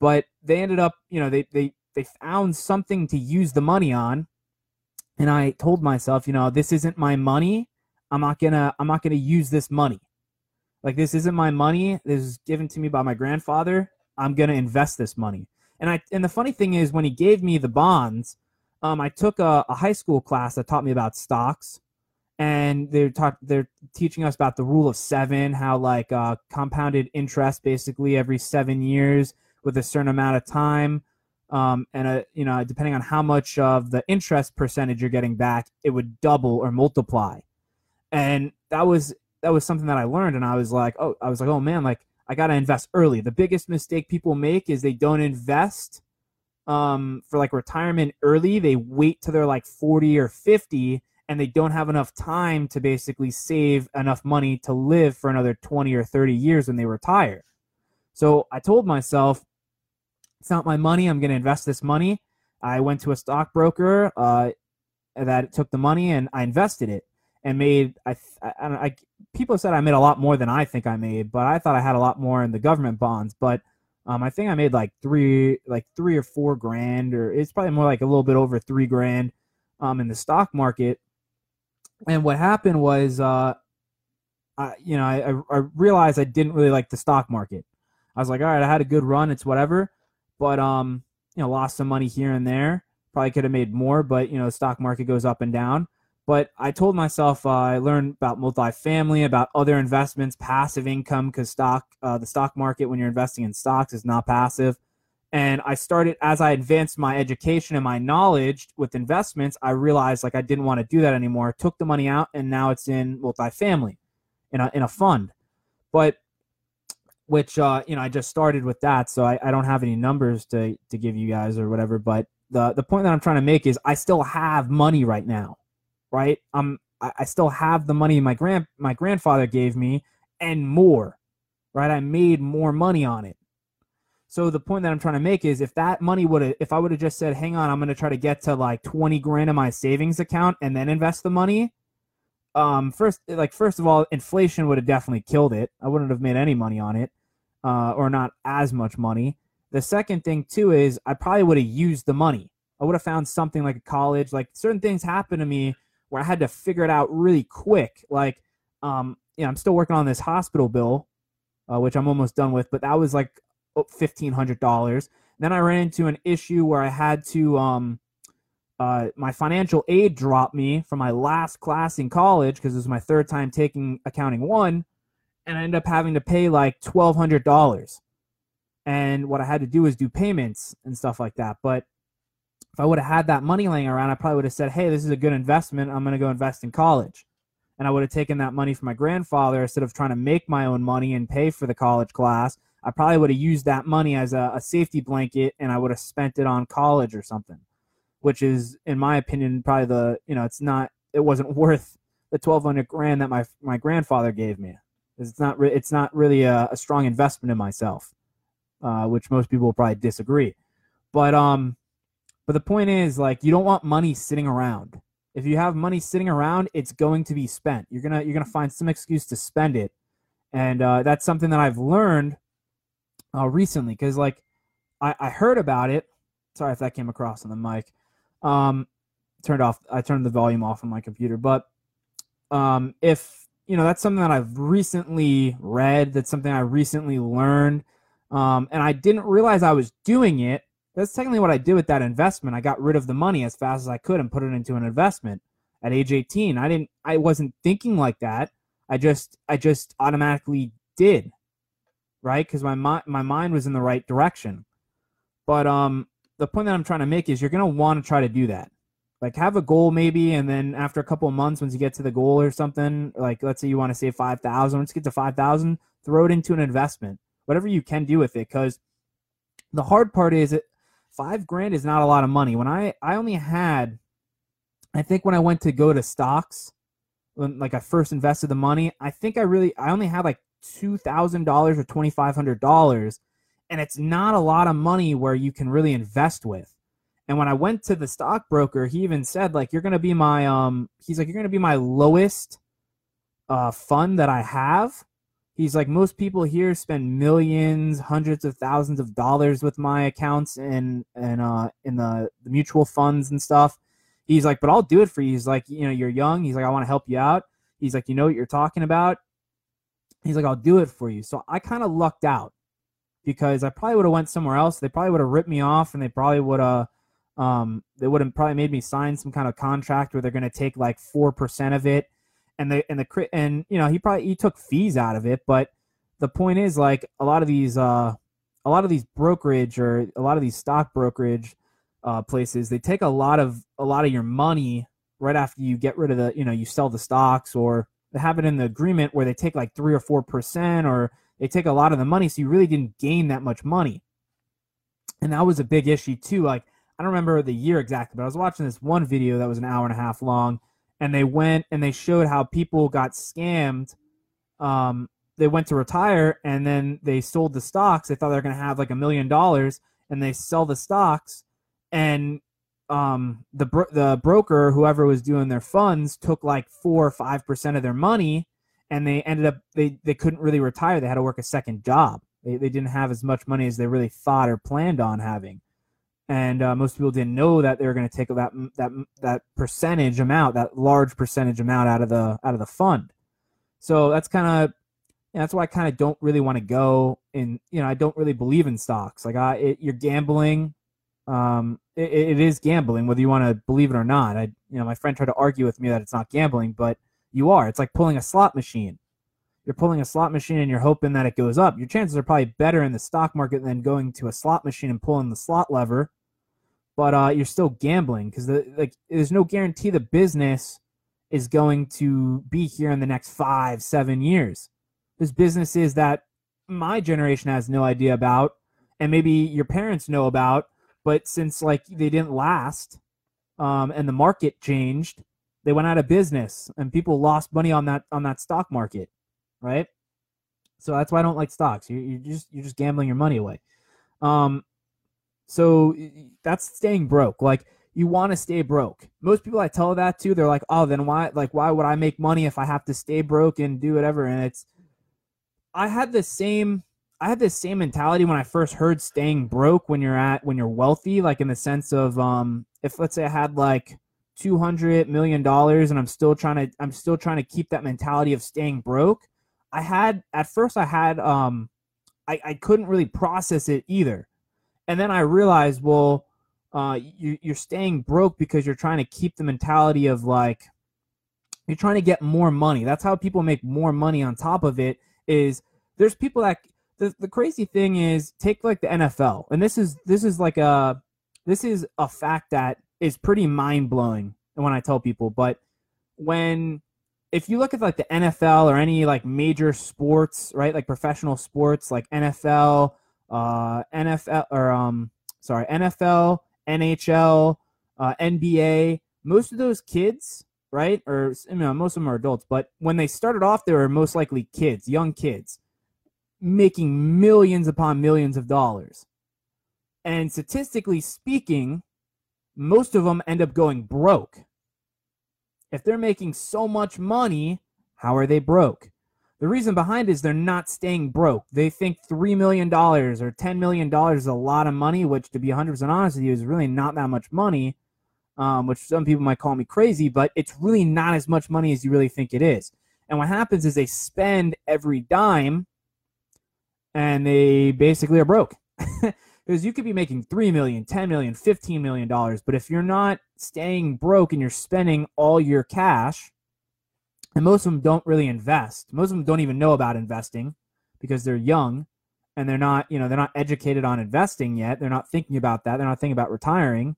but they ended up, you know, they they they found something to use the money on, and I told myself, you know, this isn't my money. I'm not gonna I'm not gonna use this money. Like this isn't my money. This is given to me by my grandfather. I'm gonna invest this money. And I and the funny thing is when he gave me the bonds, um, I took a, a high school class that taught me about stocks, and they're taught they're teaching us about the rule of seven, how like uh, compounded interest basically every seven years with a certain amount of time, um, and a, you know depending on how much of the interest percentage you're getting back, it would double or multiply, and that was that was something that I learned, and I was like, oh, I was like, oh man, like I gotta invest early. The biggest mistake people make is they don't invest um, for like retirement early. They wait till they're like 40 or 50 and they don't have enough time to basically save enough money to live for another 20 or 30 years when they retire. So I told myself, it's not my money. I'm going to invest this money. I went to a stockbroker uh, that took the money and I invested it and made I, I, I people said I made a lot more than I think I made, but I thought I had a lot more in the government bonds. But um, I think I made like three, like three or four grand, or it's probably more like a little bit over three grand um, in the stock market. And what happened was, uh, I, you know, I, I realized I didn't really like the stock market. I was like, all right, I had a good run, it's whatever, but um, you know, lost some money here and there. Probably could have made more, but you know, the stock market goes up and down. But I told myself uh, I learned about multifamily, about other investments, passive income, because stock, uh, the stock market when you're investing in stocks is not passive. And I started as I advanced my education and my knowledge with investments. I realized like I didn't want to do that anymore. I took the money out, and now it's in multifamily, in a in a fund. But which uh, you know I just started with that, so I, I don't have any numbers to to give you guys or whatever. But the the point that I'm trying to make is I still have money right now right? I'm I still have the money my grand my grandfather gave me and more, right? I made more money on it. So the point that I'm trying to make is if that money would have if I would have just said, "Hang on, I'm going to try to get to like 20 grand in my savings account and then invest the money." Um first like first of all, inflation would have definitely killed it. I wouldn't have made any money on it. Uh or not as much money. The second thing too is I probably would have used the money. I would have found something like a college. Like certain things happen to me where I had to figure it out really quick. Like, um, you know, I'm still working on this hospital bill, uh, which I'm almost done with, but that was like fifteen hundred dollars. Then I ran into an issue where I had to, um, uh, my financial aid dropped me from my last class in college because it was my third time taking accounting one, and I ended up having to pay like twelve hundred dollars. And what I had to do was do payments and stuff like that. But if I would have had that money laying around, I probably would have said, hey, this is a good investment. I'm going to go invest in college. And I would have taken that money from my grandfather instead of trying to make my own money and pay for the college class. I probably would have used that money as a, a safety blanket and I would have spent it on college or something, which is, in my opinion, probably the, you know, it's not, it wasn't worth the 1200 grand that my, my grandfather gave me. It's not, re- it's not really a, a strong investment in myself, uh, which most people will probably disagree. But, um, but the point is, like, you don't want money sitting around. If you have money sitting around, it's going to be spent. You're gonna you're gonna find some excuse to spend it, and uh, that's something that I've learned uh, recently. Because like, I, I heard about it. Sorry if that came across on the mic. Um, turned off. I turned the volume off on my computer. But um, if you know, that's something that I've recently read. That's something I recently learned. Um, and I didn't realize I was doing it that's technically what I did with that investment. I got rid of the money as fast as I could and put it into an investment at age 18. I didn't I wasn't thinking like that. I just I just automatically did. Right? Cuz my my my mind was in the right direction. But um the point that I'm trying to make is you're going to want to try to do that. Like have a goal maybe and then after a couple of months once you get to the goal or something, like let's say you want to save 5,000, once you get to 5,000, throw it into an investment. Whatever you can do with it cuz the hard part is it five grand is not a lot of money. When I I only had, I think when I went to go to stocks, when like I first invested the money, I think I really I only had like two thousand dollars or twenty five hundred dollars, and it's not a lot of money where you can really invest with. And when I went to the stockbroker, he even said like you're gonna be my um he's like you're gonna be my lowest uh fund that I have he's like most people here spend millions hundreds of thousands of dollars with my accounts and and uh in the, the mutual funds and stuff. He's like but i'll do it for you. He's like you know you're young. He's like i want to help you out. He's like you know what you're talking about? He's like, I'll do it for you. So I kind of lucked out because I probably would have went somewhere else. They probably would have ripped me off and they probably would have um, they would have probably made me sign some kind of contract where they're going to take like 4% of it and the and the and you know, he probably he took fees out of it, but the point is like a lot of these uh a lot of these brokerage or a lot of these stock brokerage uh, places they take a lot of a lot of your money right after you get rid of the you know you sell the stocks or they have it in the agreement where they take like three or four percent or they take a lot of the money so you really didn't gain that much money. And that was a big issue too like i don't remember the year exactly but i was watching this one video that was an hour and a half long and they went and they showed how people got scammed um, they went to retire and then they sold the stocks they thought they were going to have like a million dollars and they sell the stocks and um, the bro- the broker, whoever was doing their funds, took like four or five percent of their money, and they ended up they they couldn't really retire. They had to work a second job. They they didn't have as much money as they really thought or planned on having, and uh, most people didn't know that they were going to take that that that percentage amount, that large percentage amount out of the out of the fund. So that's kind of that's why I kind of don't really want to go in. You know, I don't really believe in stocks. Like I, it, you're gambling um, it, it is gambling, whether you want to believe it or not. I, you know, my friend tried to argue with me that it's not gambling, but you are. It's like pulling a slot machine. You're pulling a slot machine and you're hoping that it goes up. Your chances are probably better in the stock market than going to a slot machine and pulling the slot lever. But uh, you're still gambling because the, like there's no guarantee the business is going to be here in the next five, seven years. There's businesses that my generation has no idea about, and maybe your parents know about, but since like they didn't last, um, and the market changed, they went out of business, and people lost money on that on that stock market, right? So that's why I don't like stocks. You you just you're just gambling your money away. Um, so that's staying broke. Like you want to stay broke. Most people I tell that to, they're like, "Oh, then why? Like, why would I make money if I have to stay broke and do whatever?" And it's, I had the same I had this same mentality when I first heard staying broke when you're at when you're wealthy, like in the sense of um if let's say I had like two hundred million dollars and I'm still trying to I'm still trying to keep that mentality of staying broke. I had at first I had um I, I couldn't really process it either. And then I realized, well, uh you you're staying broke because you're trying to keep the mentality of like you're trying to get more money. That's how people make more money on top of it is there's people that the, the crazy thing is take like the NFL, and this is this is like a this is a fact that is pretty mind blowing when I tell people. But when if you look at like the NFL or any like major sports, right, like professional sports, like NFL, uh, NFL or um, sorry, NFL, NHL, uh, NBA, most of those kids, right, or you know, most of them are adults, but when they started off, they were most likely kids, young kids making millions upon millions of dollars. And statistically speaking, most of them end up going broke. If they're making so much money, how are they broke? The reason behind is they're not staying broke. They think $3 million or $10 million is a lot of money, which, to be 100% honest with you, is really not that much money, um, which some people might call me crazy, but it's really not as much money as you really think it is. And what happens is they spend every dime and they basically are broke. because you could be making 3 million 10 million 15 million dollars but if you're not staying broke and you're spending all your cash and most of them don't really invest. Most of them don't even know about investing because they're young and they're not you know they're not educated on investing yet. They're not thinking about that. They're not thinking about retiring.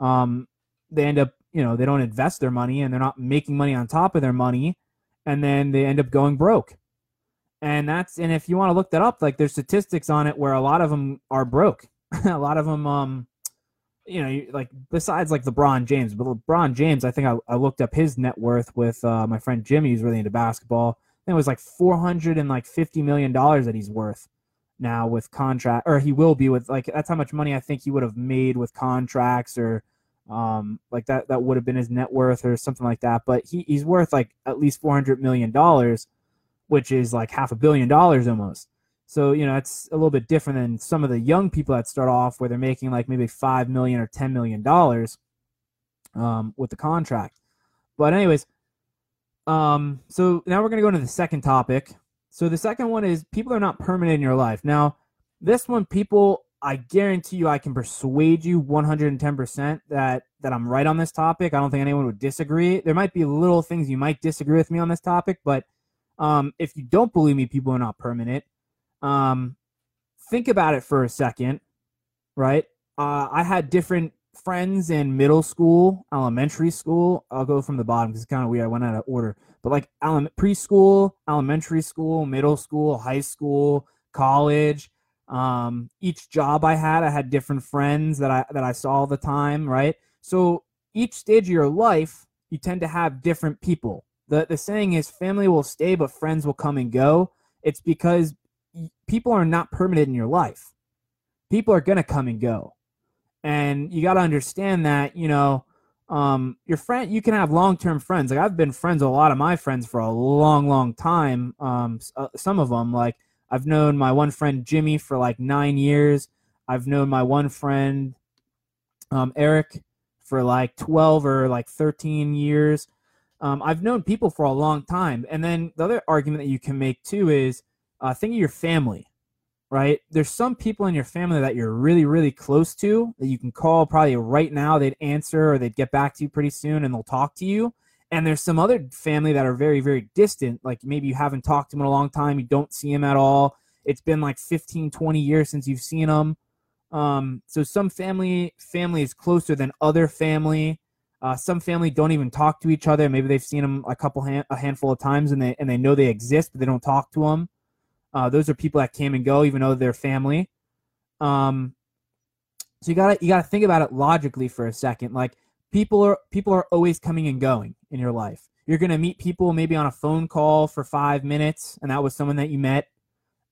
Um, they end up you know they don't invest their money and they're not making money on top of their money. And then they end up going broke. And that's and if you want to look that up like there's statistics on it where a lot of them are broke. A lot of them um you know like besides like lebron james but lebron james i think i, I looked up his net worth with uh, my friend jimmy who's really into basketball it was like 400 and like 50 million dollars that he's worth now with contract or he will be with like that's how much money i think he would have made with contracts or um like that that would have been his net worth or something like that but he, he's worth like at least 400 million dollars which is like half a billion dollars almost. So, you know, it's a little bit different than some of the young people that start off where they're making like maybe five million or ten million dollars um, with the contract. But anyways, um, so now we're gonna go into the second topic. So the second one is people are not permanent in your life. Now, this one, people, I guarantee you, I can persuade you 110% that that I'm right on this topic. I don't think anyone would disagree. There might be little things you might disagree with me on this topic, but um, if you don't believe me, people are not permanent. Um, think about it for a second, right? Uh, I had different friends in middle school, elementary school. I'll go from the bottom because it's kind of weird. I went out of order, but like ele- preschool, elementary school, middle school, high school, college. Um, each job I had, I had different friends that I that I saw all the time, right? So each stage of your life, you tend to have different people. The the saying is family will stay, but friends will come and go. It's because people are not permanent in your life. People are gonna come and go. And you got to understand that you know um, your friend you can have long-term friends. Like i've been friends with a lot of my friends for a long long time. Um, uh, some of them like i've known my one friend jimmy for like nine years. I've known my one friend um, eric for like 12 or like 13 years. Um, i've known people for a long time. And then the other argument that you can make too is uh, think of your family right? There's some people in your family that you're really, really close to that you can call probably right now. They'd answer or they'd get back to you pretty soon and they'll talk to you. And there's some other family that are very, very distant. Like maybe you haven't talked to them in a long time. You don't see them at all. It's been like 15, 20 years since you've seen them. Um, so some family family is closer than other family. Uh, some family don't even talk to each other. Maybe they've seen them a couple hand, a handful of times and they and they know they exist, but they don't talk to them. Uh, those are people that came and go, even though they're family. Um, so you gotta you gotta think about it logically for a second. Like people are people are always coming and going in your life. You're gonna meet people maybe on a phone call for five minutes, and that was someone that you met.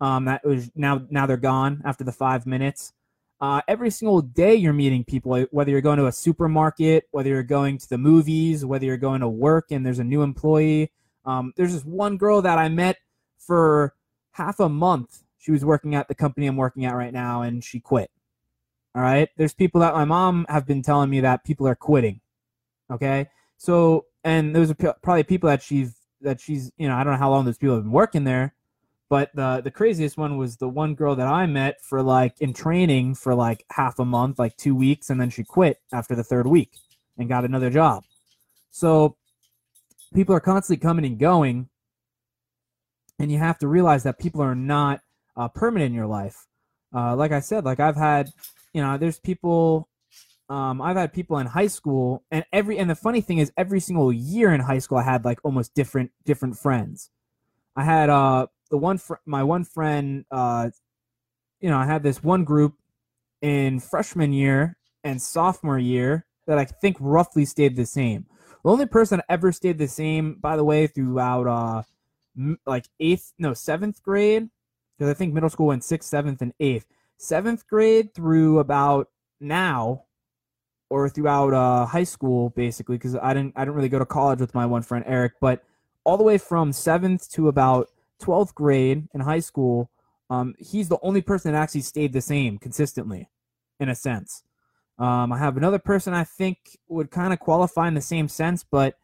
Um, that was now now they're gone after the five minutes. Uh, every single day you're meeting people, whether you're going to a supermarket, whether you're going to the movies, whether you're going to work and there's a new employee. Um, there's this one girl that I met for half a month she was working at the company I'm working at right now and she quit. All right. There's people that my mom have been telling me that people are quitting. Okay. So, and those are probably people that she's, that she's, you know, I don't know how long those people have been working there, but the, the craziest one was the one girl that I met for like in training for like half a month, like two weeks. And then she quit after the third week and got another job. So people are constantly coming and going and you have to realize that people are not uh, permanent in your life. Uh, like I said, like I've had, you know, there's people. Um, I've had people in high school, and every and the funny thing is, every single year in high school, I had like almost different different friends. I had uh the one fr- my one friend, uh, you know, I had this one group in freshman year and sophomore year that I think roughly stayed the same. The only person that ever stayed the same, by the way, throughout uh like eighth, no, seventh grade, because I think middle school went sixth, seventh, and eighth. Seventh grade through about now, or throughout uh, high school, basically, because I didn't, I didn't really go to college with my one friend Eric, but all the way from seventh to about twelfth grade in high school, um, he's the only person that actually stayed the same consistently, in a sense. Um, I have another person I think would kind of qualify in the same sense, but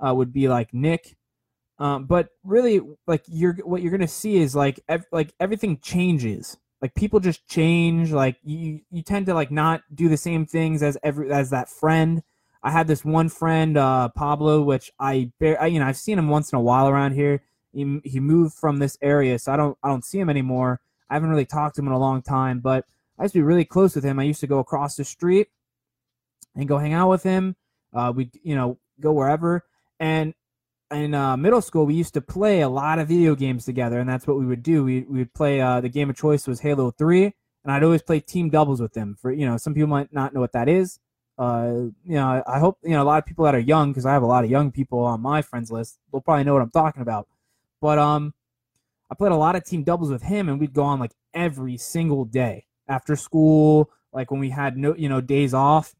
uh, would be like Nick. Um, but really, like you're what you're gonna see is like ev- like everything changes. Like people just change. Like you you tend to like not do the same things as every as that friend. I had this one friend, uh, Pablo, which I, bear, I, you know I've seen him once in a while around here. He, he moved from this area, so I don't I don't see him anymore. I haven't really talked to him in a long time, but I used to be really close with him. I used to go across the street and go hang out with him. Uh, we you know go wherever, and in uh, middle school, we used to play a lot of video games together, and that's what we would do. We, would play uh, the game of choice was Halo Three, and I'd always play team doubles with them. For you know, some people might not know what that is. Uh, you know, I hope you know a lot of people that are young because I have a lot of young people on my friends list. They'll probably know what I'm talking about. But um, I played a lot of team doubles with him, and we'd go on like every single day after school, like when we had no you know days off,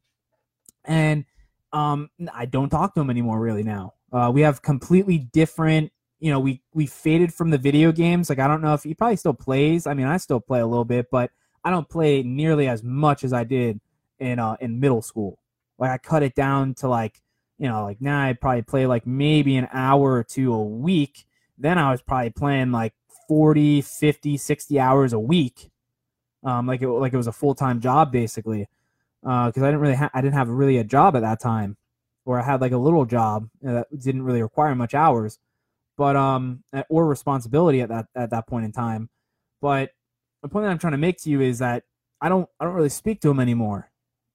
and um, I don't talk to him anymore really now. Uh, we have completely different. You know, we we faded from the video games. Like I don't know if he probably still plays. I mean, I still play a little bit, but I don't play nearly as much as I did in uh, in middle school. Like I cut it down to like you know like now I probably play like maybe an hour or two a week. Then I was probably playing like 40, 50, 60 hours a week. Um, like it like it was a full time job basically, because uh, I didn't really ha- I didn't have really a job at that time, or I had like a little job that didn't really require much hours, but um or responsibility at that at that point in time. But the point that I'm trying to make to you is that I don't I don't really speak to him anymore,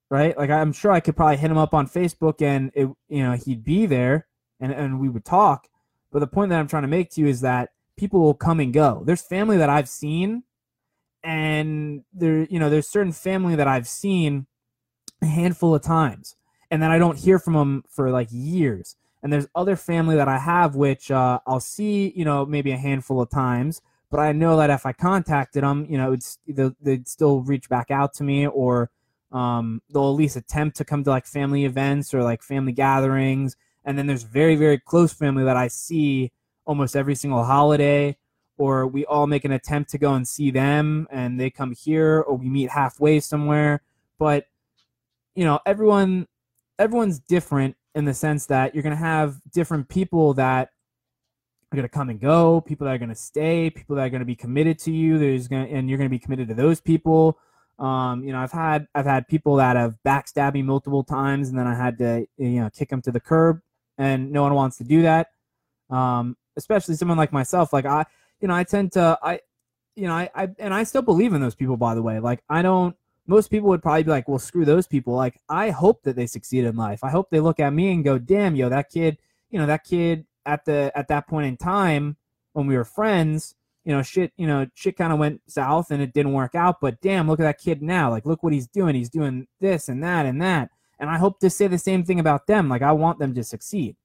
right? Like I'm sure I could probably hit him up on Facebook and it you know he'd be there and and we would talk. But the point that I'm trying to make to you is that people will come and go. There's family that I've seen, and there you know there's certain family that I've seen a handful of times, and then I don't hear from them for like years. And there's other family that I have which uh, I'll see you know maybe a handful of times but I know that if I contacted them, you know, it's they'd still reach back out to me, or um, they'll at least attempt to come to like family events or like family gatherings. And then there's very very close family that I see almost every single holiday, or we all make an attempt to go and see them, and they come here, or we meet halfway somewhere. But you know, everyone everyone's different in the sense that you're gonna have different people that are going to come and go, people that are going to stay, people that are going to be committed to you. There's gonna and you're going to be committed to those people. Um, you know, I've had I've had people that have backstabbed me multiple times, and then I had to you know kick them to the curb, and no one wants to do that. Um, especially someone like myself. Like I, you know, I tend to I, you know, I, I and I still believe in those people. By the way, like I don't. Most people would probably be like, "Well, screw those people." Like I hope that they succeed in life. I hope they look at me and go, "Damn, yo, that kid." You know, that kid at the at that point in time when we were friends, you know, shit, you know, shit kind of went south and it didn't work out. But damn, look at that kid now. Like, look what he's doing. He's doing this and that and that. And I hope to say the same thing about them. Like, I want them to succeed,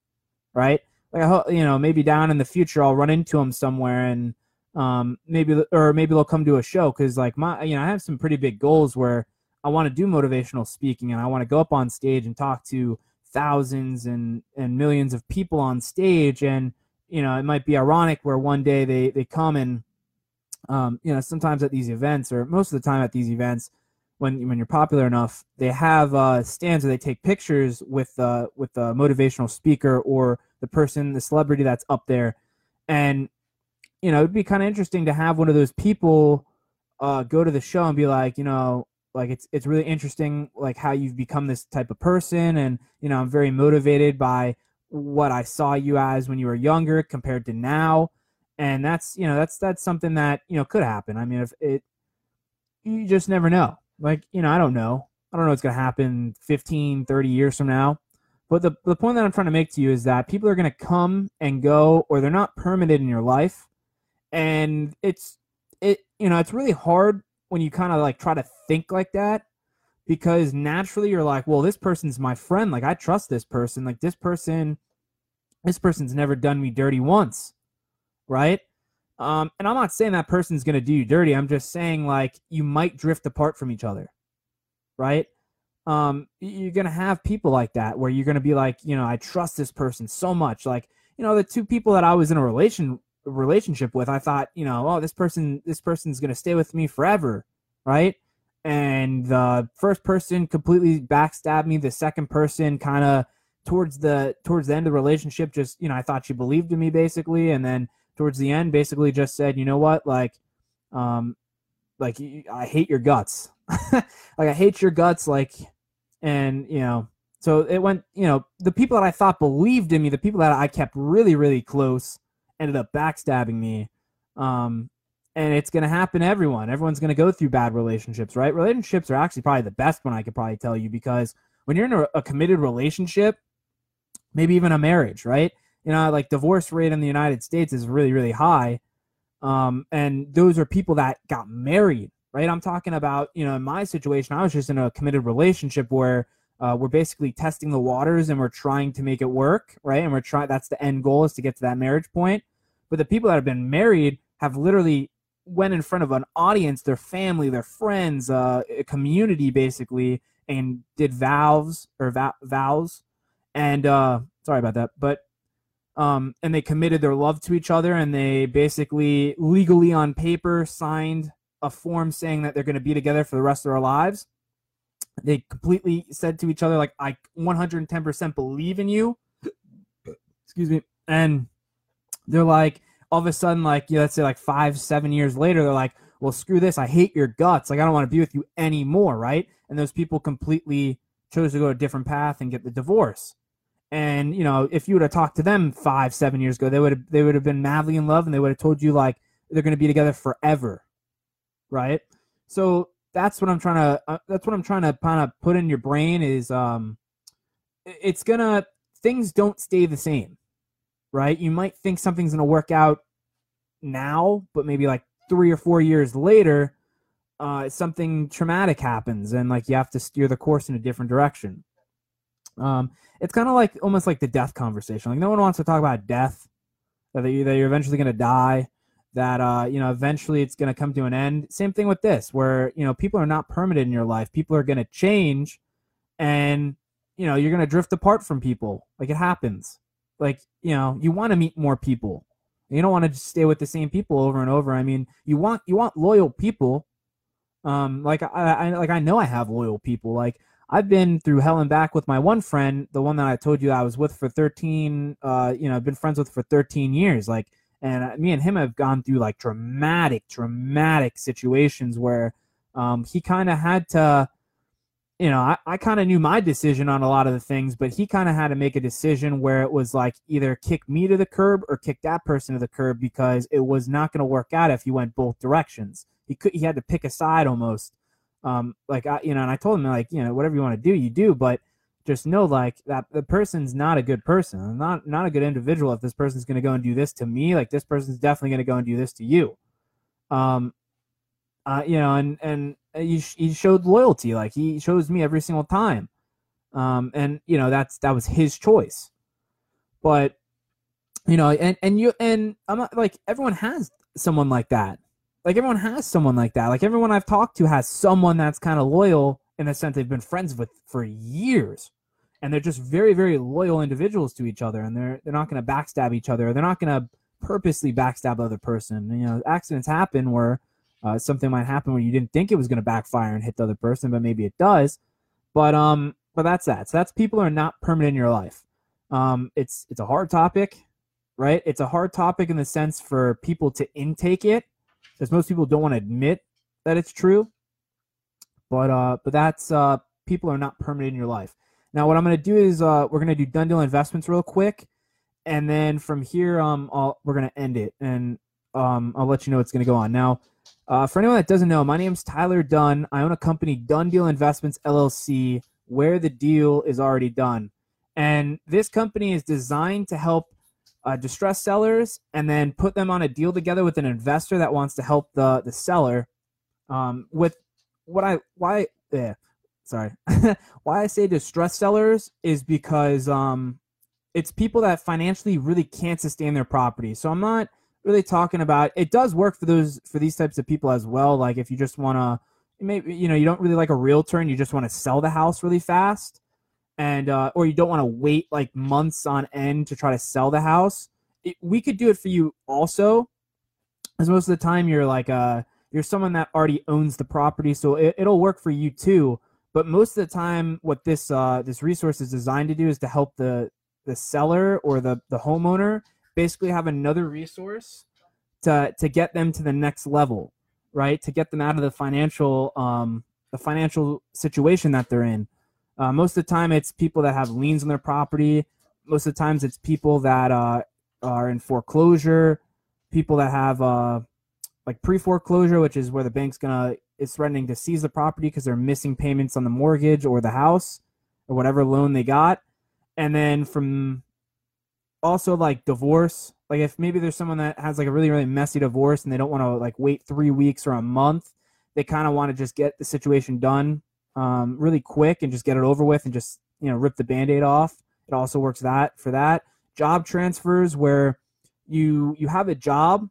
right? Like, I hope, you know, maybe down in the future I'll run into them somewhere and um maybe or maybe they'll come to a show because like my you know I have some pretty big goals where I want to do motivational speaking and I want to go up on stage and talk to thousands and and millions of people on stage. And you know it might be ironic where one day they they come and um, you know sometimes at these events or most of the time at these events when when you're popular enough they have uh, stands where they take pictures with uh, with the motivational speaker or the person the celebrity that's up there. And you know it'd be kind of interesting to have one of those people uh, go to the show and be like you know like it's it's really interesting like how you've become this type of person and you know i'm very motivated by what i saw you as when you were younger compared to now. And that's you know that's that's something that you know could happen. I mean if it you just never know. Like you know i don't know. I don't know what's to happen 15 30 years from now. But the, the point that i'm trying to make to you is that people are going to come and go or they're not permanent in your life and it's it you know it's really hard when you kind of like try to think like that because naturally you're like, well, this person's my friend. Like I trust this person. Like this person, this person's never done me dirty once, right? Um, and I'm not saying that person's gonna do you dirty. I'm just saying like you might drift apart from each other, right? Um, you're gonna have people like that where you're gonna be like, you know, I trust this person so much. Like, you know, the two people that I was in a relation relationship with, I thought, you know, oh, this person, this person's gonna stay with me forever, right? And the first person completely backstabbed me. The second person kind of towards the towards the end of the relationship, just you know, I thought she believed in me basically, and then towards the end, basically just said, you know what, like, um, like I hate your guts, like I hate your guts, like, and you know, so it went, you know, the people that I thought believed in me, the people that I kept really, really close ended up backstabbing me. Um, and it's going to happen to everyone. Everyone's going to go through bad relationships, right? Relationships are actually probably the best one I could probably tell you because when you're in a, a committed relationship, maybe even a marriage, right? You know, like divorce rate in the United States is really, really high. Um, and those are people that got married, right? I'm talking about, you know, in my situation, I was just in a committed relationship where uh, we're basically testing the waters and we're trying to make it work, right? And we're trying, that's the end goal is to get to that marriage point. But the people that have been married have literally went in front of an audience, their family, their friends, uh, a community basically, and did vows or vows. And uh, sorry about that, but um, and they committed their love to each other, and they basically legally on paper signed a form saying that they're going to be together for the rest of their lives. They completely said to each other like i 110% believe in you. Excuse me. And they're like all of a sudden, like yeah, let's say like five, seven years later, they're like, well, screw this. I hate your guts. Like I don't want to be with you anymore, right? And those people completely chose to go a different path and get the divorce. And you know, if you would have talked to them five, seven years ago, they would have they would have been madly in love, and they would have told you like they're going to be together forever, right? So that's what I'm trying to uh, that's what I'm trying to kind of put in your brain is um, it's gonna things don't stay the same, right? You might think something's gonna work out now, but maybe like three or four years later, uh, something traumatic happens, and like you have to steer the course in a different direction. Um, it's kind of like almost like the death conversation. Like no one wants to talk about death, that, you, that you're eventually going to die, that uh, you know eventually it's going to come to an end. Same thing with this, where you know people are not permanent in your life. People are going to change, and you know you're going to drift apart from people. Like it happens. Like you know you want to meet more people. You don't want to just stay with the same people over and over. I mean, you want you want loyal people. Um, like I, I like I know I have loyal people. Like I've been through hell and back with my one friend, the one that I told you I was with for 13, uh, you know, I've been friends with for 13 years. Like, and me and him have gone through like dramatic, dramatic situations where um, he kind of had to, you know, I, I kind of knew my decision on a lot of the things, but he kind of had to make a decision where it was like either kick me to the curb or kick that person to the curb because it was not going to work out if he went both directions. He could, he had to pick a side almost. Um like i you know and i told him like you know whatever you want to do you do but just know like that the person's not a good person. Not not a good individual if this person's going to go and do this to me like this person's definitely going to go and do this to you. Um uh you know and and he, he showed loyalty like he shows me every single time um and you know that's that was his choice but you know and and you and i'm not like everyone has someone like that like everyone has someone like that. Like everyone I've talked to has someone that's kind of loyal in the sense they've been friends with for years. And they're just very, very loyal individuals to each other and they're they're not gonna backstab each other. They're not gonna purposely backstab the other person. You know, accidents happen where uh, something might happen where you didn't think it was gonna backfire and hit the other person, but maybe it does. But um but that's that. So that's people are not permanent in your life. Um it's it's a hard topic, right? It's a hard topic in the sense for people to intake it because most people don't want to admit that it's true. But uh, but that's uh, people are not permanent in your life. Now, what I'm going to do is uh, we're going to do Done Deal investments real quick, and then from here, um, I'll, we're going to end it, and um, I'll let you know what's going to go on. Now, uh, for anyone that doesn't know, my name's Tyler Dunn. I own a company, Done Deal Investments LLC, where the deal is already done, and this company is designed to help uh, distressed sellers and then put them on a deal together with an investor that wants to help the the seller um, with what I why yeah sorry why I say distressed sellers is because um, it's people that financially really can't sustain their property. So I'm not really talking about it does work for those for these types of people as well. Like if you just want to maybe you know you don't really like a realtor and you just want to sell the house really fast and uh, or you don't want to wait like months on end to try to sell the house, it, we could do it for you also. As most of the time you're like uh you're someone that already owns the property, so it, it'll work for you too. But most of the time, what this uh, this resource is designed to do is to help the the seller or the the homeowner basically have another resource to to get them to the next level, right? To get them out of the financial um the financial situation that they're in. Uh, most of the time, it's people that have liens on their property. Most of the times, it's people that uh, are in foreclosure, people that have uh, like pre foreclosure, which is where the bank's gonna is threatening to seize the property because they're missing payments on the mortgage or the house or whatever loan they got. And then from also like divorce, like if maybe there's someone that has like a really really messy divorce and they don't want to like wait three weeks or a month, they kind of want to just get the situation done um, really quick and just get it over with and just you know rip the band-aid off. It also works that for that. Job transfers where you you have a job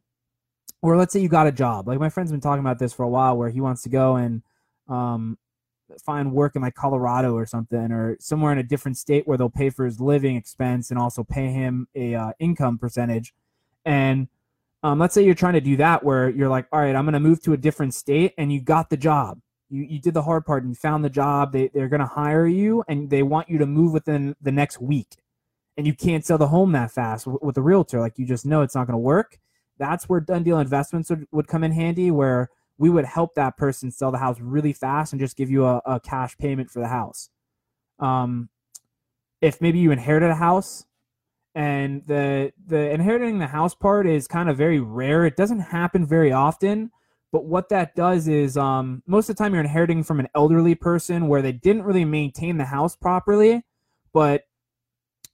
or let's say you got a job. Like my friend's been talking about this for a while where he wants to go and um, find work in like colorado or something or somewhere in a different state where they'll pay for his living expense and also pay him a uh, income percentage. And um, let's say you're trying to do that where you're like all right i'm going to move to a different state and you got the job. You, you did the hard part and found the job. They, they're going to hire you and they want you to move within the next week. And you can't sell the home that fast with, with a realtor. Like you just know it's not going to work. That's where done deal investments would, would come in handy, where we would help that person sell the house really fast and just give you a, a cash payment for the house. Um, if maybe you inherited a house and the the inheriting the house part is kind of very rare. It doesn't happen very often, but what that does is um, most of the time you're inheriting from an elderly person where they didn't really maintain the house properly, but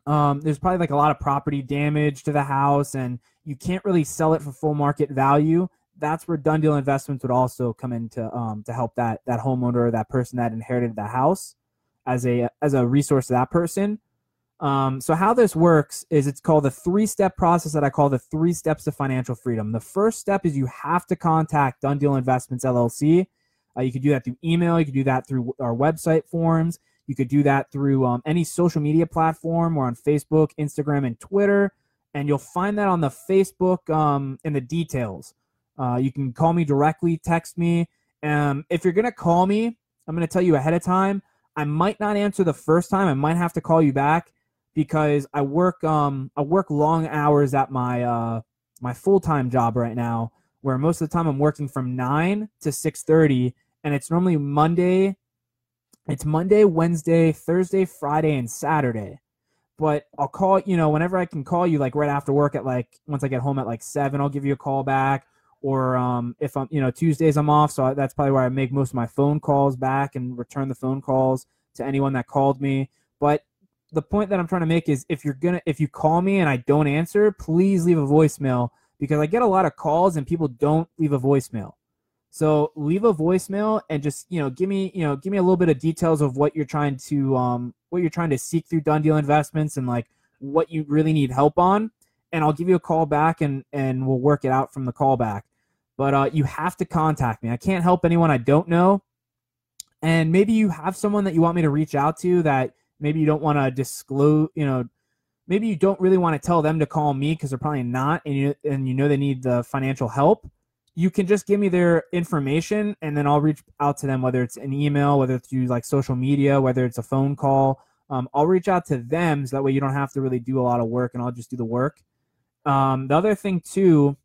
um, there's probably like a lot of property damage to the house and you can't really sell it for full market value that's where done deal investments would also come in to um, to help that that homeowner or that person that inherited the house as a as a resource to that person um, so how this works is it's called the three step process that i call the three steps to financial freedom the first step is you have to contact done deal investments llc uh, you could do that through email you could do that through our website forms you could do that through um, any social media platform or on Facebook, Instagram, and Twitter. And you'll find that on the Facebook um, in the details. Uh, you can call me directly, text me. Um, if you're going to call me, I'm going to tell you ahead of time. I might not answer the first time. I might have to call you back because I work um I work long hours at my uh my full-time job right now where most of the time I'm working from 9 to 6:30 and it's normally Monday it's Monday, Wednesday, Thursday, Friday, and Saturday. But I'll call, you know, whenever I can call you, like right after work at like, once I get home at like seven, I'll give you a call back. Or um, if I'm, you know, Tuesdays I'm off. So that's probably where I make most of my phone calls back and return the phone calls to anyone that called me. But the point that I'm trying to make is if you're to, if you call me and I don't answer, please leave a voicemail because I get a lot of calls and people don't leave a voicemail. So leave a voicemail and just you know give me you know give me a little bit of details of what you're trying to um what you're trying to seek through done deal investments and like what you really need help on, and I'll give you a call back and and we'll work it out from the call back. But uh, you have to contact me. I can't help anyone I don't know, and maybe you have someone that you want me to reach out to that maybe you don't want to disclose. You know, maybe you don't really want to tell them to call me because they're probably not, and you and you know they need the financial help you can just give me their information and then I'll reach out to them, whether it's an email, whether it's through like social media, whether it's a phone call. Um, I'll reach out to them so that way you don't have to really do a lot of work and I'll just do the work. Um, the other thing too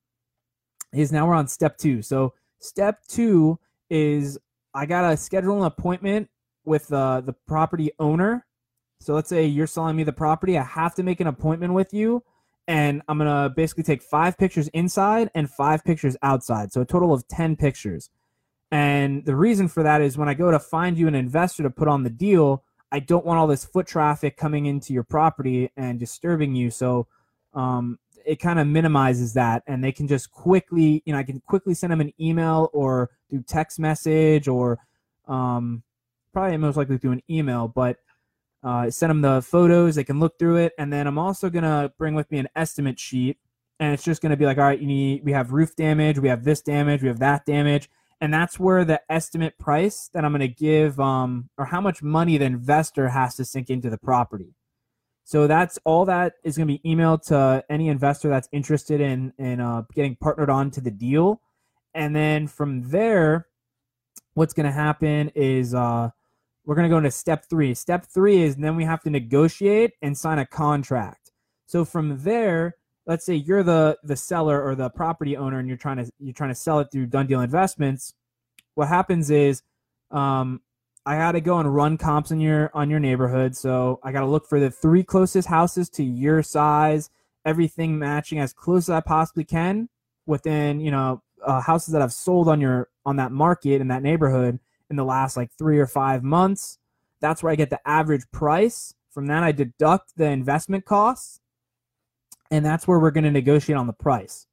is now we're on step two. So step two is I gotta schedule an appointment with uh, the property owner. So let's say you're selling me the property, I have to make an appointment with you and I'm gonna basically take five pictures inside and five pictures outside, so a total of ten pictures. And the reason for that is when I go to find you an investor to put on the deal, I don't want all this foot traffic coming into your property and disturbing you. So um, it kind of minimizes that, and they can just quickly, you know, I can quickly send them an email or do text message or um, probably most likely through an email, but uh, send them the photos. They can look through it, and then I'm also gonna bring with me an estimate sheet, and it's just gonna be like, all right, you need we have roof damage, we have this damage, we have that damage, and that's where the estimate price that I'm gonna give, um, or how much money the investor has to sink into the property. So that's all that is gonna be emailed to any investor that's interested in in uh, getting partnered on to the deal, and then from there, what's gonna happen is. Uh, we're going to go into step three. Step three is then we have to negotiate and sign a contract. So from there, let's say you're the the seller or the property owner and you're trying to you're trying to sell it through done deal investments what happens is um, i got to go and run comps in your on your neighborhood so i got to look for the three closest houses to your size everything matching as close as i possibly can within you know uh, houses that i've sold on your on that market in that neighborhood in the last like three or five months. That's where I get the average price. From that, I deduct the investment costs, and that's where we're going to negotiate on the price.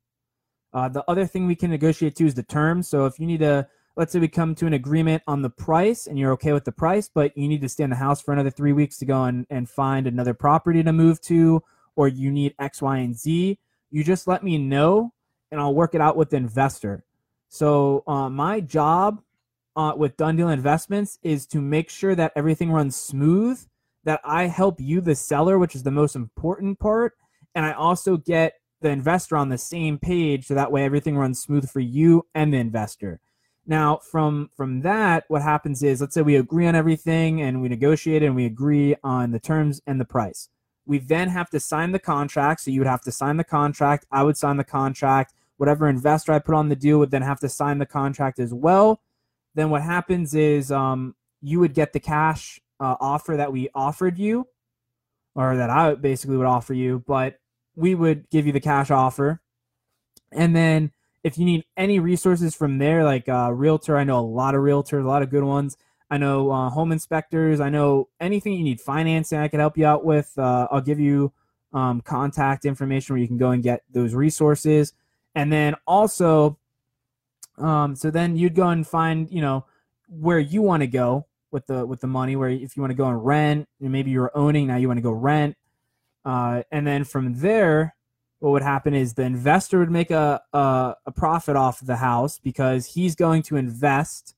Uh, the other thing we can negotiate too is the terms. So if you need to, let's say we come to an agreement on the price and you're okay with the price, but you need to stay in the house for another three weeks to go and, and find another property to move to, or you need X, Y, and Z, you just let me know and I'll work it out with the investor. So uh, my job uh, with Done Deal Investments is to make sure that everything runs smooth, that I help you, the seller, which is the most important part, and I also get the investor on the same page so that way everything runs smooth for you and the investor. Now, from from that, what happens is, let's say we agree on everything and we negotiate and we agree on the terms and the price. We then have to sign the contract. So you would have to sign the contract. I would sign the contract. whatever investor I put on the deal would then have to sign the contract as well. Then what happens is um, you would get the cash uh, offer that we offered you, or that I basically would offer you, but we would give you the cash offer. And then if you need any resources from there, like uh, realtor, I know a lot of realtors, a lot of good ones. I know uh, home inspectors. I know anything you need financing, I can help you out with. Uh, I'll give you um, contact information where you can go and get those resources. And then also, um, so then you'd go and find, you know, where you want to go with the with the money. Where if you want to go and rent, maybe you're owning now, you want to go rent. Uh, and then from there, what would happen is the investor would make a, a, a profit off of the house because he's going to invest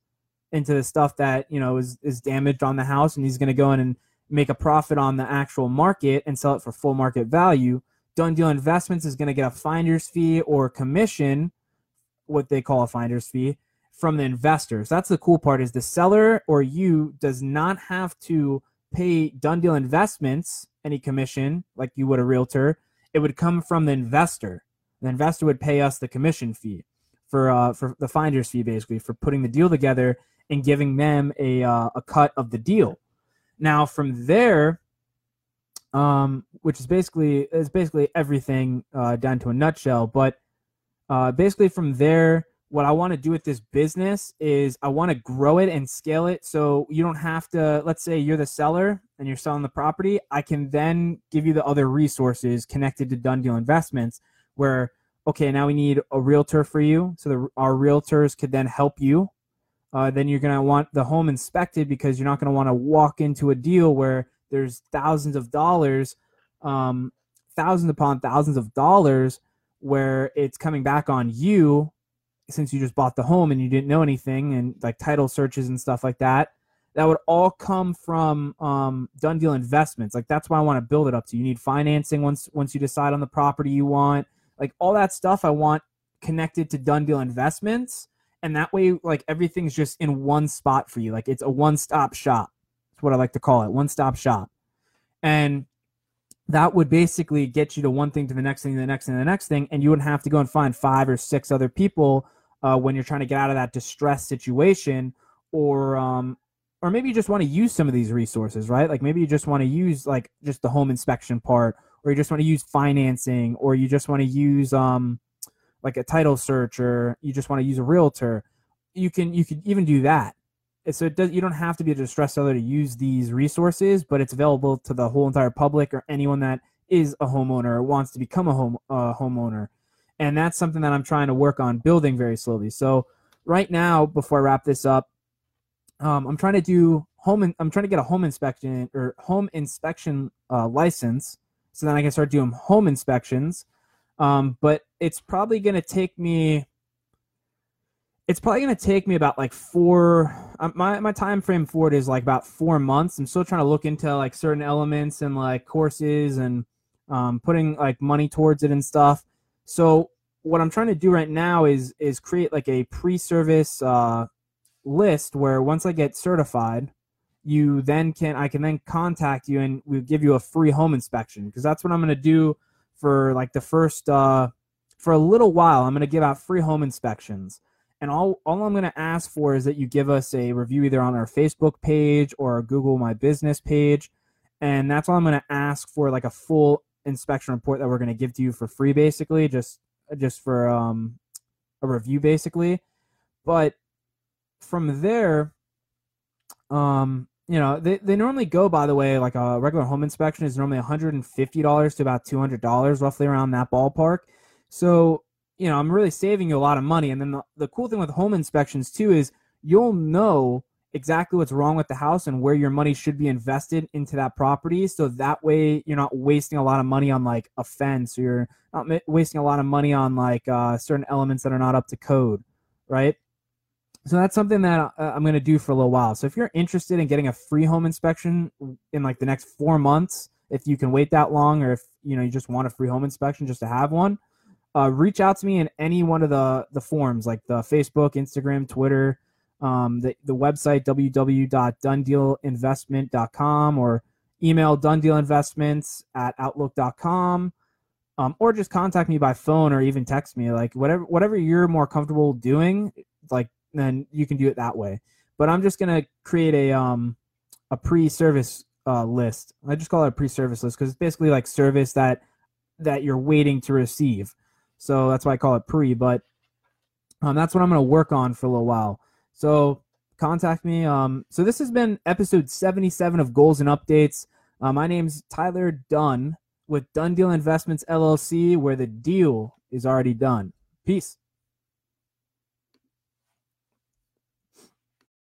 into the stuff that you know is is damaged on the house, and he's going to go in and make a profit on the actual market and sell it for full market value. Done Deal Investments is going to get a finder's fee or commission, what they call a finder's fee, from the investors. That's the cool part is the seller or you does not have to pay Done Deal Investments any commission like you would a realtor. It would come from the investor. The investor would pay us the commission fee for uh, for the finder's fee basically for putting the deal together and giving them a, uh, a cut of the deal. Now from there, um, which is basically is basically everything uh, down to a nutshell. But uh, basically from there, what I want to do with this business is I want to grow it and scale it so you don't have to. Let's say you're the seller and you're selling the property. I can then give you the other resources connected to Done Deal Investments where okay now we need a realtor for you so the, our realtors could then help you uh, then you're going to want the home inspected because you're not going to want to walk into a deal where there's thousands of dollars, um, thousands upon thousands of dollars, where it's coming back on you since you just bought the home and you didn't know anything and like title searches and stuff like that. That would all come from um, done deal investments. Like that's why I want to build it up to. You need financing once once you decide on the property you want. Like all that stuff I want connected to done deal investments and that way like everything's just in one spot for you like it's a one-stop shop that's what i like to call it one-stop shop and that would basically get you to one thing to the next thing to the next thing to the next thing and you wouldn't have to go and find five or six other people uh, when you're trying to get out of that distress situation or um, or maybe you just want to use some of these resources right like maybe you just want to use like just the home inspection part or you just want to use financing or you just want to use um like a title search or you just want to use a realtor, you can you can even do that. So it does you don't have to be a distressed seller to use these resources, but it's available to the whole entire public or anyone that is a homeowner or wants to become a home homeowner. And that's something that I'm trying to work on building very slowly. So right now, before I wrap this up, um, I'm trying to do home. In, I'm trying to get a home inspection or home inspection uh, license, so then I can start doing home inspections um, but it's probably going to take me. It's probably going to take me about like four. Um, my my time frame for it is like about four months. I'm still trying to look into like certain elements and like courses and um, putting like money towards it and stuff. So what I'm trying to do right now is is create like a pre-service uh, list where once I get certified, you then can I can then contact you and we give you a free home inspection because that's what I'm going to do for like the first uh, for a little while. I'm going to give out free home inspections. And all, all I'm going to ask for is that you give us a review either on our Facebook page or our Google My Business page. And that's all I'm going to ask for, like a full inspection report that we're going to give to you for free, basically, just just for um, a review, basically. But from there, um, you know, they, they normally go, by the way, like a regular home inspection is normally $150 to about $200, roughly around that ballpark. So, you know, I'm really saving you a lot of money. And then the, the cool thing with home inspections, too, is you'll know exactly what's wrong with the house and where your money should be invested into that property. So that way you're not wasting a lot of money on like a fence or you're not wasting a lot of money on like uh, certain elements that are not up to code, right? So that's something that uh, I'm going to do for a little while. So if you're interested in getting a free home inspection in like the next four months, if you can wait that long, or if you know you just want a free home inspection just to have one, uh, reach out to me in any one of the the forms like the Facebook, Instagram, Twitter, um, the the website www.donedealinvestment.com or email donedealinvestments at outlook.com. um, or just contact me by phone or even text me. Like whatever whatever you're more comfortable doing, like then you can do it that way. But I'm just gonna create a um a pre-service uh, list. I just call it a pre-service list because it's basically like service that that you're waiting to receive. So that's why I call it pre. But um, that's what I'm gonna work on for a little while. So contact me. Um, so this has been episode 77 of Goals and Updates. Uh, my name's Tyler Dunn with Done Deal Investments LLC, where the deal is already done. Peace.